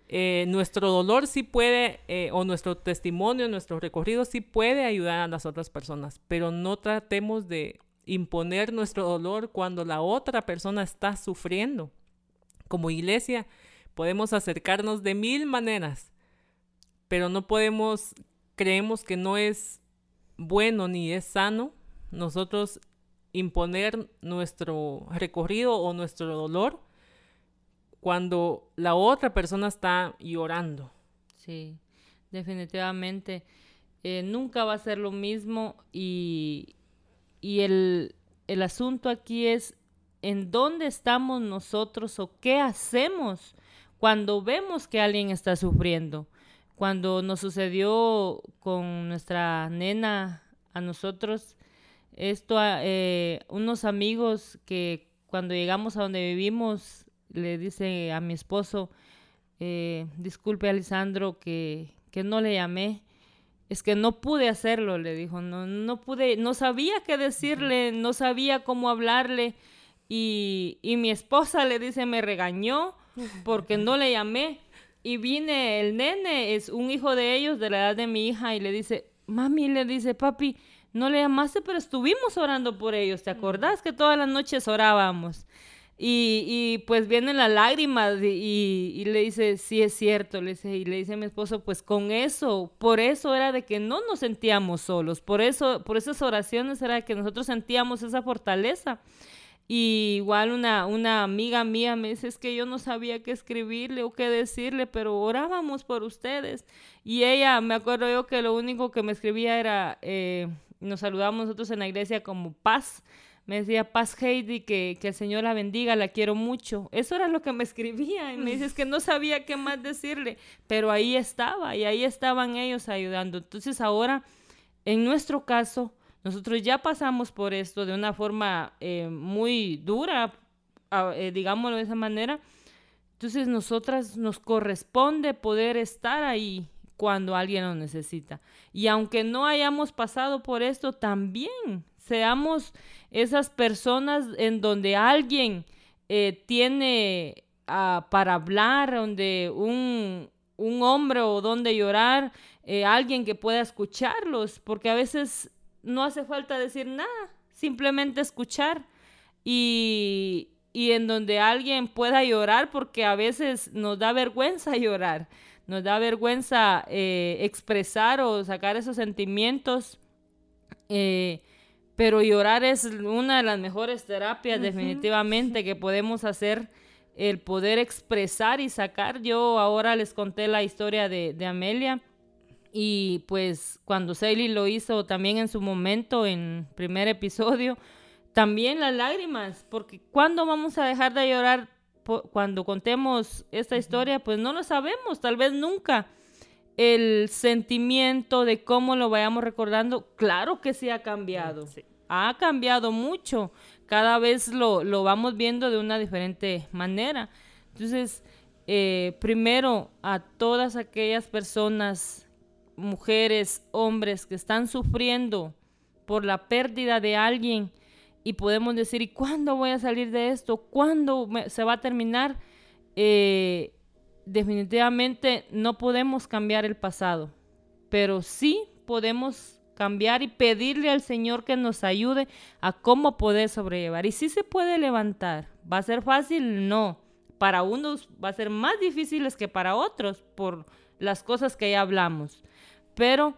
Eh, nuestro dolor sí puede, eh, o nuestro testimonio, nuestro recorrido sí puede ayudar a las otras personas, pero no tratemos de imponer nuestro dolor cuando la otra persona está sufriendo. Como iglesia podemos acercarnos de mil maneras, pero no podemos, creemos que no es bueno ni es sano nosotros imponer nuestro recorrido o nuestro dolor cuando la otra persona está llorando. Sí. definitivamente. Eh, nunca va a ser lo mismo y, y el, el asunto aquí es en dónde estamos nosotros o qué hacemos cuando vemos que alguien está sufriendo. Cuando nos sucedió con nuestra nena a nosotros, esto, eh, unos amigos que cuando llegamos a donde vivimos, le dice a mi esposo, eh, disculpe Alessandro que, que no le llamé, es que no pude hacerlo, le dijo, no, no pude, no sabía qué decirle, no sabía cómo hablarle. Y, y mi esposa le dice, me regañó porque no le llamé. Y viene el nene, es un hijo de ellos, de la edad de mi hija, y le dice, mami, le dice, papi, no le llamaste, pero estuvimos orando por ellos, ¿te acordás que todas las noches orábamos? Y, y, pues vienen las lágrimas y, y, le dice, sí es cierto, le dice, y le dice a mi esposo, pues con eso, por eso era de que no nos sentíamos solos, por eso, por esas oraciones era de que nosotros sentíamos esa fortaleza. Y igual una, una amiga mía me dice, es que yo no sabía qué escribirle o qué decirle, pero orábamos por ustedes. Y ella, me acuerdo yo que lo único que me escribía era, eh, nos saludamos nosotros en la iglesia como paz me decía, paz Heidi, que, que el Señor la bendiga, la quiero mucho. Eso era lo que me escribía y me dice, que no sabía qué más decirle, pero ahí estaba y ahí estaban ellos ayudando. Entonces ahora, en nuestro caso, nosotros ya pasamos por esto de una forma eh, muy dura, eh, digámoslo de esa manera. Entonces, nosotras nos corresponde poder estar ahí cuando alguien lo necesita. Y aunque no hayamos pasado por esto, también seamos esas personas en donde alguien eh, tiene ah, para hablar, donde un, un, hombre o donde llorar, eh, alguien que pueda escucharlos, porque a veces no hace falta decir nada, simplemente escuchar y, y en donde alguien pueda llorar, porque a veces nos da vergüenza llorar, nos da vergüenza eh, expresar o sacar esos sentimientos. Eh, pero llorar es una de las mejores terapias definitivamente que podemos hacer, el poder expresar y sacar. Yo ahora les conté la historia de, Amelia y pues cuando Sally lo hizo también en su momento, en primer episodio, también las lágrimas, porque ¿cuándo vamos a dejar de llorar cuando contemos esta historia? Pues no lo sabemos, tal vez nunca el sentimiento de cómo lo vayamos recordando, claro que sí ha cambiado. Ha cambiado mucho. Cada vez lo, lo, vamos viendo de una diferente manera. Entonces, eh, primero, a todas aquellas personas, mujeres, hombres que están sufriendo por la pérdida de alguien y podemos decir, ¿y cuándo voy a salir de esto? ¿Cuándo se va a terminar? Eh, definitivamente no podemos cambiar el pasado, pero sí podemos cambiar y pedirle al Señor que nos ayude a cómo poder sobrellevar. Y si se puede levantar, ¿va a ser fácil? No. Para unos va a ser más difícil que para otros por las cosas que ya hablamos. Pero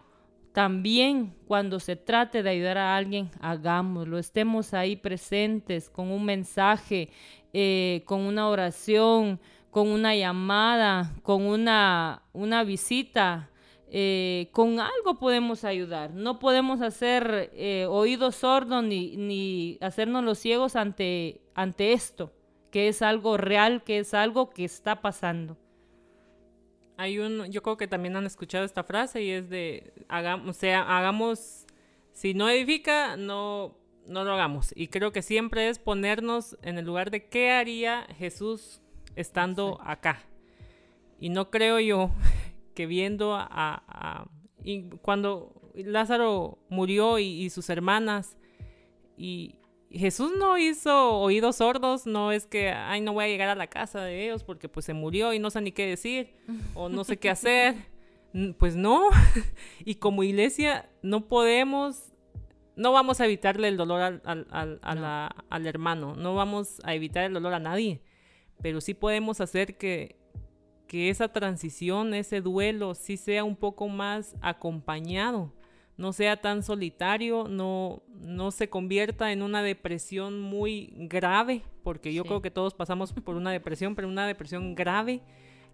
también cuando se trate de ayudar a alguien, hagámoslo, estemos ahí presentes con un mensaje, eh, con una oración, con una llamada, con una, una visita. Eh, con algo podemos ayudar. No podemos hacer eh, oídos sordos ni, ni hacernos los ciegos ante, ante esto, que es algo real, que es algo que está pasando. Hay un, yo creo que también han escuchado esta frase y es de, hagamos, o sea, hagamos, si no edifica, no, no lo hagamos. Y creo que siempre es ponernos en el lugar de qué haría Jesús estando acá. Y no creo yo que viendo a, y cuando Lázaro murió y, sus hermanas y Jesús no hizo oídos sordos, no es que, ay, no voy a llegar a la casa de ellos porque pues se murió y no sé ni qué decir o no sé qué hacer. Pues no, y como iglesia no podemos, no vamos a evitarle el dolor al, al, al hermano, no vamos a evitar el dolor a nadie pero sí podemos hacer que, que esa transición, ese duelo, sí sea un poco más acompañado, no sea tan solitario, no, no se convierta en una depresión muy grave, porque yo creo que todos pasamos por una depresión, pero una depresión grave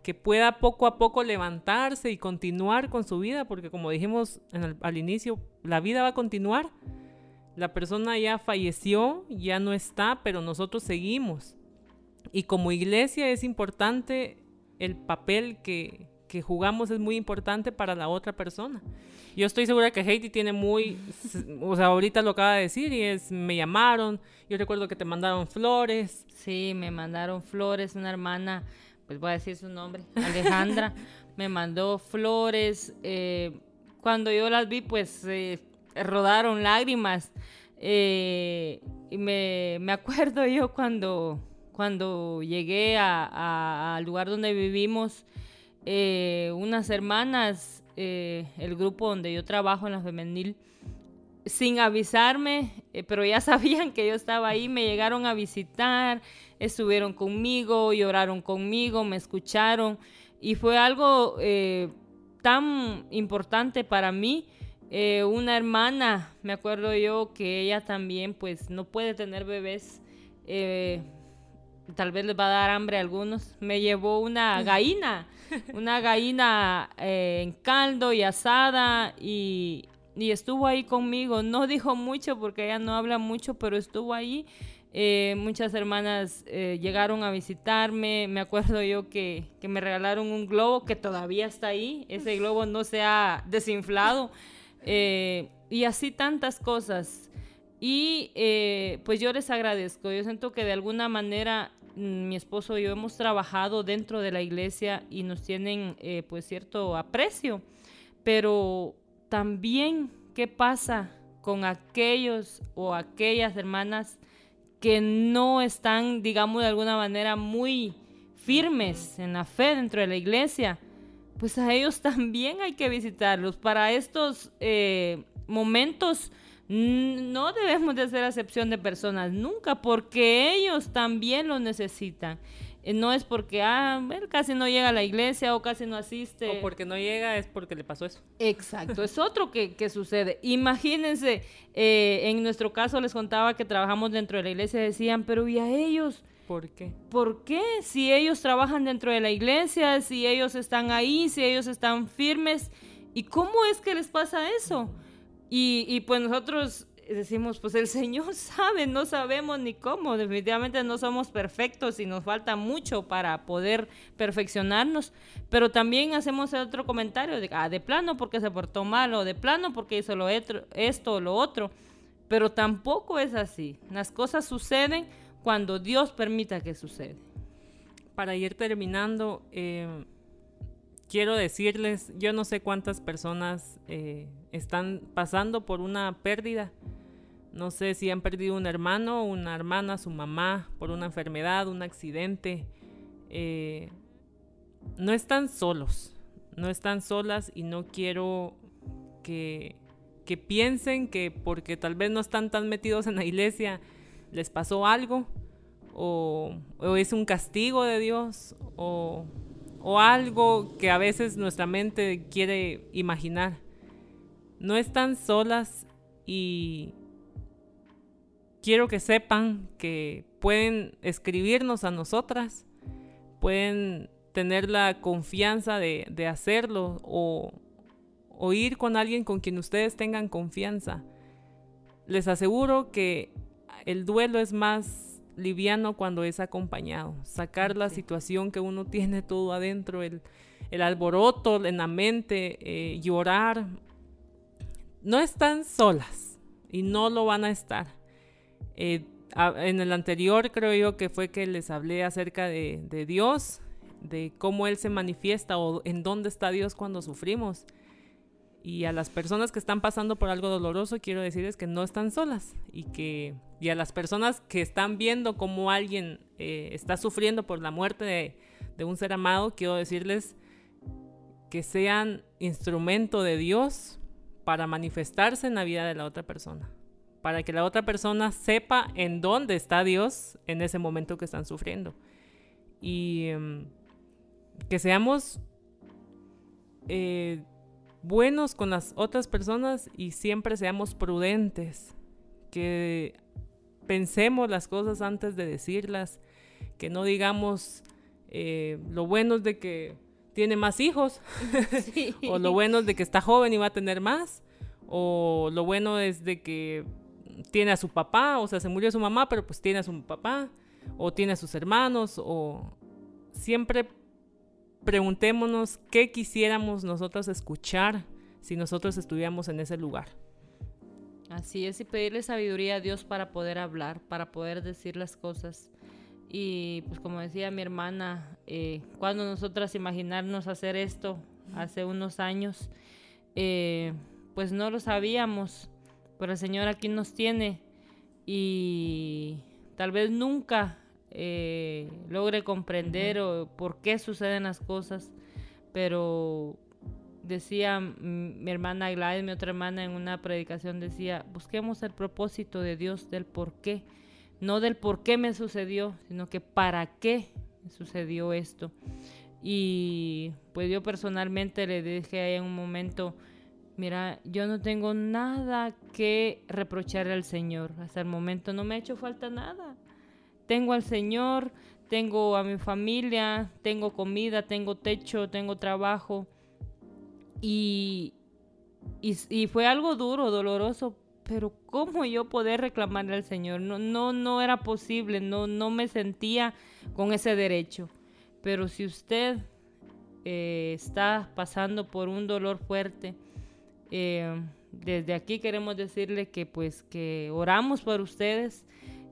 que pueda poco a poco levantarse y continuar con su vida, porque como dijimos al inicio, la vida va a continuar. La persona ya falleció, ya no está, pero nosotros seguimos. Y como iglesia es importante el papel que, que jugamos es muy importante para la otra persona. Yo estoy segura que Haiti tiene muy, o sea, ahorita lo acaba de decir y es, me llamaron, yo recuerdo que te mandaron flores. Sí, me mandaron flores, una hermana, pues voy a decir su nombre, Alejandra, me mandó flores. Eh, cuando yo las vi, pues eh, rodaron lágrimas. Eh, y me, me, acuerdo yo cuando, cuando llegué al lugar donde vivimos, eh, unas hermanas, eh, el grupo donde yo trabajo en la femenil, sin avisarme, eh, pero ya sabían que yo estaba ahí, me llegaron a visitar, estuvieron conmigo, lloraron conmigo, me escucharon y fue algo tan importante para mí. una hermana, me acuerdo yo que ella también pues no puede tener bebés tal vez les va a dar hambre a algunos, me llevó una gallina, una gallina eh, en caldo y asada y, estuvo ahí conmigo. No dijo mucho porque ella no habla mucho, pero estuvo ahí. Eh, muchas hermanas eh, llegaron a visitarme. Me acuerdo yo que, que, me regalaron un globo que todavía está ahí. Ese globo no se ha desinflado. y así tantas cosas. Y pues yo les agradezco. Yo siento que de alguna manera mi esposo y yo hemos trabajado dentro de la iglesia y nos tienen eh, pues cierto aprecio, pero también qué pasa con aquellos o aquellas hermanas que no están, digamos de alguna manera, muy firmes en la fe dentro de la iglesia, pues a ellos también hay que visitarlos. Para estos eh, momentos no debemos de hacer acepción de personas nunca, porque ellos también lo necesitan. Eh, no es porque, ah, él casi no llega a la iglesia o casi no asiste. O porque no llega es porque le pasó eso. Exacto, es otro que, sucede. Imagínense, eh, en nuestro caso les contaba que trabajamos dentro de la iglesia, decían, pero ¿y a ellos? ¿Por qué? ¿Por qué? Si ellos trabajan dentro de la iglesia, si ellos están ahí, si ellos están firmes, ¿y cómo es que les pasa eso? Y, pues nosotros decimos, pues el Señor sabe, no sabemos ni cómo, definitivamente no somos perfectos y nos falta mucho para poder perfeccionarnos, pero también hacemos otro comentario de, ah, de plano porque se portó mal o de plano porque hizo lo esto o lo otro, pero tampoco es así, las cosas suceden cuando Dios permita que suceda. Para ir terminando, eh, quiero decirles, yo no sé cuántas personas eh, están pasando por una pérdida. No sé si han perdido un hermano, una hermana, su mamá, por una enfermedad, un accidente. Eh, no están solos, no están solas y no quiero que, que piensen que porque tal vez no están tan metidos en la iglesia, les pasó algo o, o es un castigo de Dios o o algo que a veces nuestra mente quiere imaginar. No están solas y quiero que sepan que pueden escribirnos a nosotras, pueden tener la confianza de, hacerlo o, o ir con alguien con quien ustedes tengan confianza. Les aseguro que el duelo es más liviano cuando es acompañado. Sacar la situación que uno tiene todo adentro, el, alboroto en la mente, eh, llorar. No están solas y no lo van a estar. Eh, en el anterior creo yo que fue que les hablé acerca de, de Dios, de cómo Él se manifiesta o en dónde está Dios cuando sufrimos. Y a las personas que están pasando por algo doloroso, quiero decirles que no están solas y que y a las personas que están viendo cómo alguien eh, está sufriendo por la muerte de, un ser amado, quiero decirles que sean instrumento de Dios para manifestarse en la vida de la otra persona, para que la otra persona sepa en dónde está Dios en ese momento que están sufriendo. Y em, que seamos eh, buenos con las otras personas y siempre seamos prudentes, que pensemos las cosas antes de decirlas, que no digamos Eh, lo bueno es de que tiene más hijos, o lo bueno es de que está joven y va a tener más, o lo bueno es de que tiene a su papá, o sea, se murió su mamá, pero pues tiene a su papá, o tiene a sus hermanos, o siempre preguntémonos qué quisiéramos nosotros escuchar si nosotros estuviéramos en ese lugar. Así es, y pedirle sabiduría a Dios para poder hablar, para poder decir las cosas. Y pues como decía mi hermana, eh, cuando nosotras imaginarnos hacer esto hace unos años, eh, pues no lo sabíamos, pero el Señor aquí nos tiene y tal vez nunca eh, logre comprender o por qué suceden las cosas, pero decía mi hermana Gladys, mi otra hermana en una predicación decía, busquemos el propósito de Dios del por qué, no del por qué me sucedió, sino que para qué sucedió esto. Y pues yo personalmente le dije ahí en un momento, mira, yo no tengo nada que reprocharle al Señor. Hasta el momento no me ha hecho falta nada tengo al Señor, tengo a mi familia, tengo comida, tengo techo, tengo trabajo. Y, y, fue algo duro, doloroso, pero ¿cómo yo poder reclamarle al Señor? No, no, no era posible, no, no me sentía con ese derecho. Pero si usted eh, está pasando por un dolor fuerte, eh, desde aquí queremos decirle que pues que oramos por ustedes,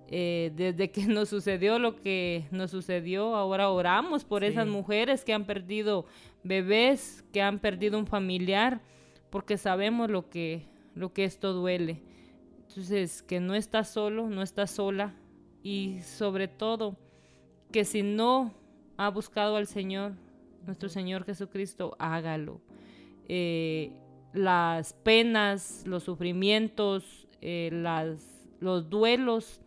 eh, desde que nos sucedió lo que nos sucedió, ahora oramos por esas mujeres que han perdido bebés, que han perdido un familiar, porque sabemos lo que, lo que esto duele. Entonces, que no está solo, no está sola y sobre todo que si no ha buscado al Señor, nuestro Señor Jesucristo, hágalo. Eh, las penas, los sufrimientos, eh, las, los duelos,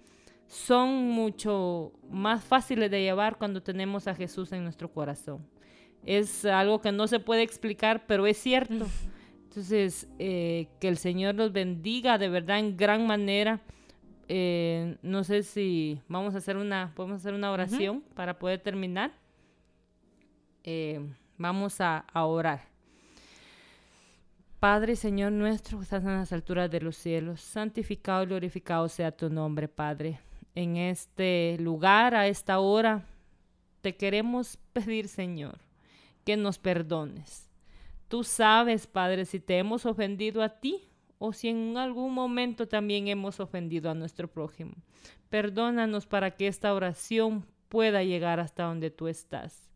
son mucho más fáciles de llevar cuando tenemos a Jesús en nuestro corazón. Es algo que no se puede explicar, pero es cierto. Entonces, eh, que el Señor los bendiga de verdad en gran manera. Eh, no sé si vamos a hacer una, podemos hacer una oración para poder terminar. Eh, vamos a, a, orar. Padre, Señor nuestro, que estás en las alturas de los cielos, santificado y glorificado sea tu nombre, Padre en este lugar, a esta hora, te queremos pedir, Señor, que nos perdones. Tú sabes, Padre, si te hemos ofendido a ti o si en algún momento también hemos ofendido a nuestro prójimo. Perdónanos para que esta oración pueda llegar hasta donde tú estás.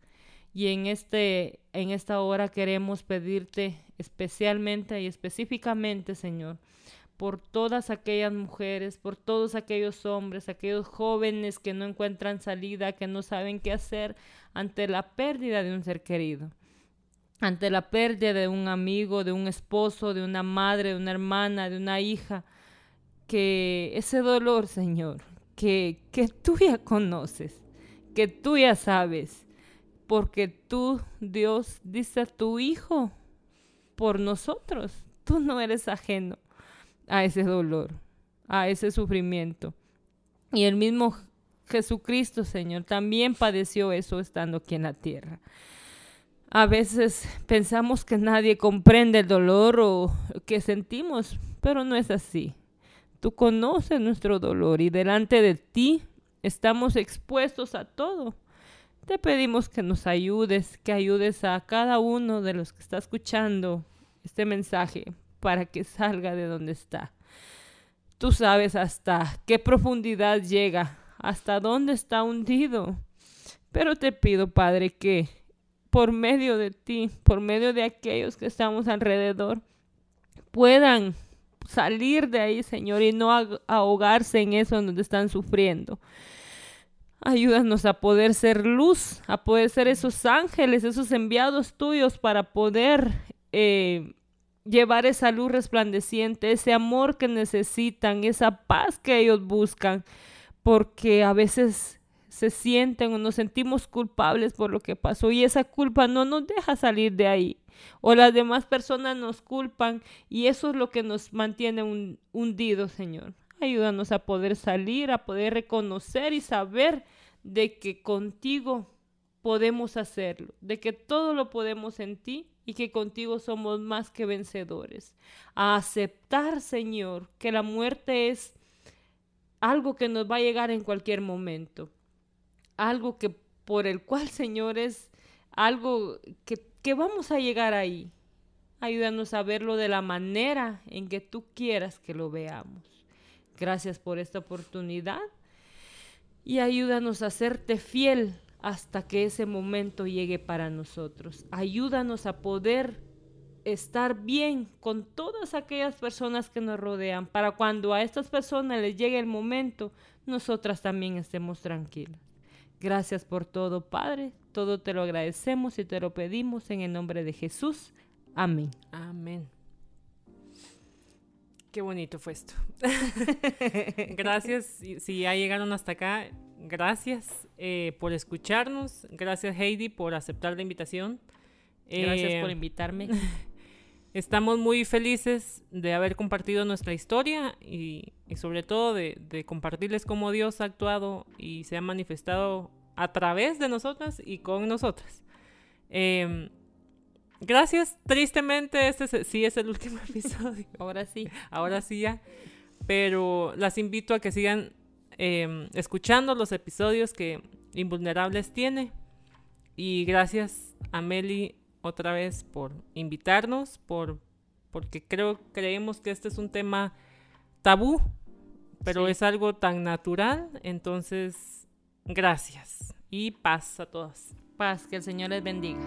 Y en, este, en esta hora queremos pedirte especialmente y específicamente, Señor, por todas aquellas mujeres, por todos aquellos hombres, aquellos jóvenes que no encuentran salida, que no saben qué hacer ante la pérdida de un ser querido, ante la pérdida de un amigo, de un esposo, de una madre, de una hermana, de una hija, que ese dolor, Señor, que, que tú ya conoces, que tú ya sabes, porque tú, Dios, dice a tu Hijo por nosotros, tú no eres ajeno a ese dolor, a ese sufrimiento. Y el mismo Jesucristo, Señor, también padeció eso estando aquí en la tierra. A veces pensamos que nadie comprende el dolor o que sentimos, pero no es así. Tú conoces nuestro dolor y delante de ti estamos expuestos a todo. Te pedimos que nos ayudes, que ayudes a cada uno de los que está escuchando este mensaje para que salga de donde está. Tú sabes hasta qué profundidad llega, hasta dónde está hundido. Pero te pido, Padre, que por medio de ti, por medio de aquellos que estamos alrededor, puedan salir de ahí, Señor, y no ahogarse en eso donde están sufriendo. Ayúdanos a poder ser luz, a poder ser esos ángeles, esos enviados tuyos para poder eh, llevar esa luz resplandeciente, ese amor que necesitan, esa paz que ellos buscan, porque a veces se sienten o nos sentimos culpables por lo que pasó y esa culpa no nos deja salir de ahí. O las demás personas nos culpan y eso es lo que nos mantiene hundidos, Señor. Ayúdanos a poder salir, a poder reconocer y saber de que contigo podemos hacerlo, de que todo lo podemos en ti y que contigo somos más que vencedores. A aceptar, Señor, que la muerte es algo que nos va a llegar en cualquier momento, algo que por el cual, Señor, es algo que, que vamos a llegar ahí. Ayúdanos a verlo de la manera en que tú quieras que lo veamos. Gracias por esta oportunidad y ayúdanos a serte fiel hasta que ese momento llegue para nosotros. Ayúdanos a poder estar bien con todas aquellas personas que nos rodean, para cuando a estas personas les llegue el momento, nosotras también estemos tranquilas. Gracias por todo, Padre. Todo te lo agradecemos y te lo pedimos en el nombre de Jesús. Amén. Amén. Qué bonito fue esto. gracias. Si ya llegaron hasta acá, gracias eh, por escucharnos. Gracias, Heidi, por aceptar la invitación. Gracias por eh, invitarme. Estamos muy felices de haber compartido nuestra historia y, sobre todo de, compartirles cómo Dios ha actuado y se ha manifestado a través de nosotras y con nosotras. Em, gracias, tristemente este sí es el último episodio. Ahora sí. Ahora sí ya. Pero las invito a que sigan em, escuchando los episodios que Invulnerables tiene. Y gracias a Meli otra vez por invitarnos, por porque creo creemos que este es un tema tabú, pero es algo tan natural, entonces gracias y paz a todos. Paz, que el Señor les bendiga.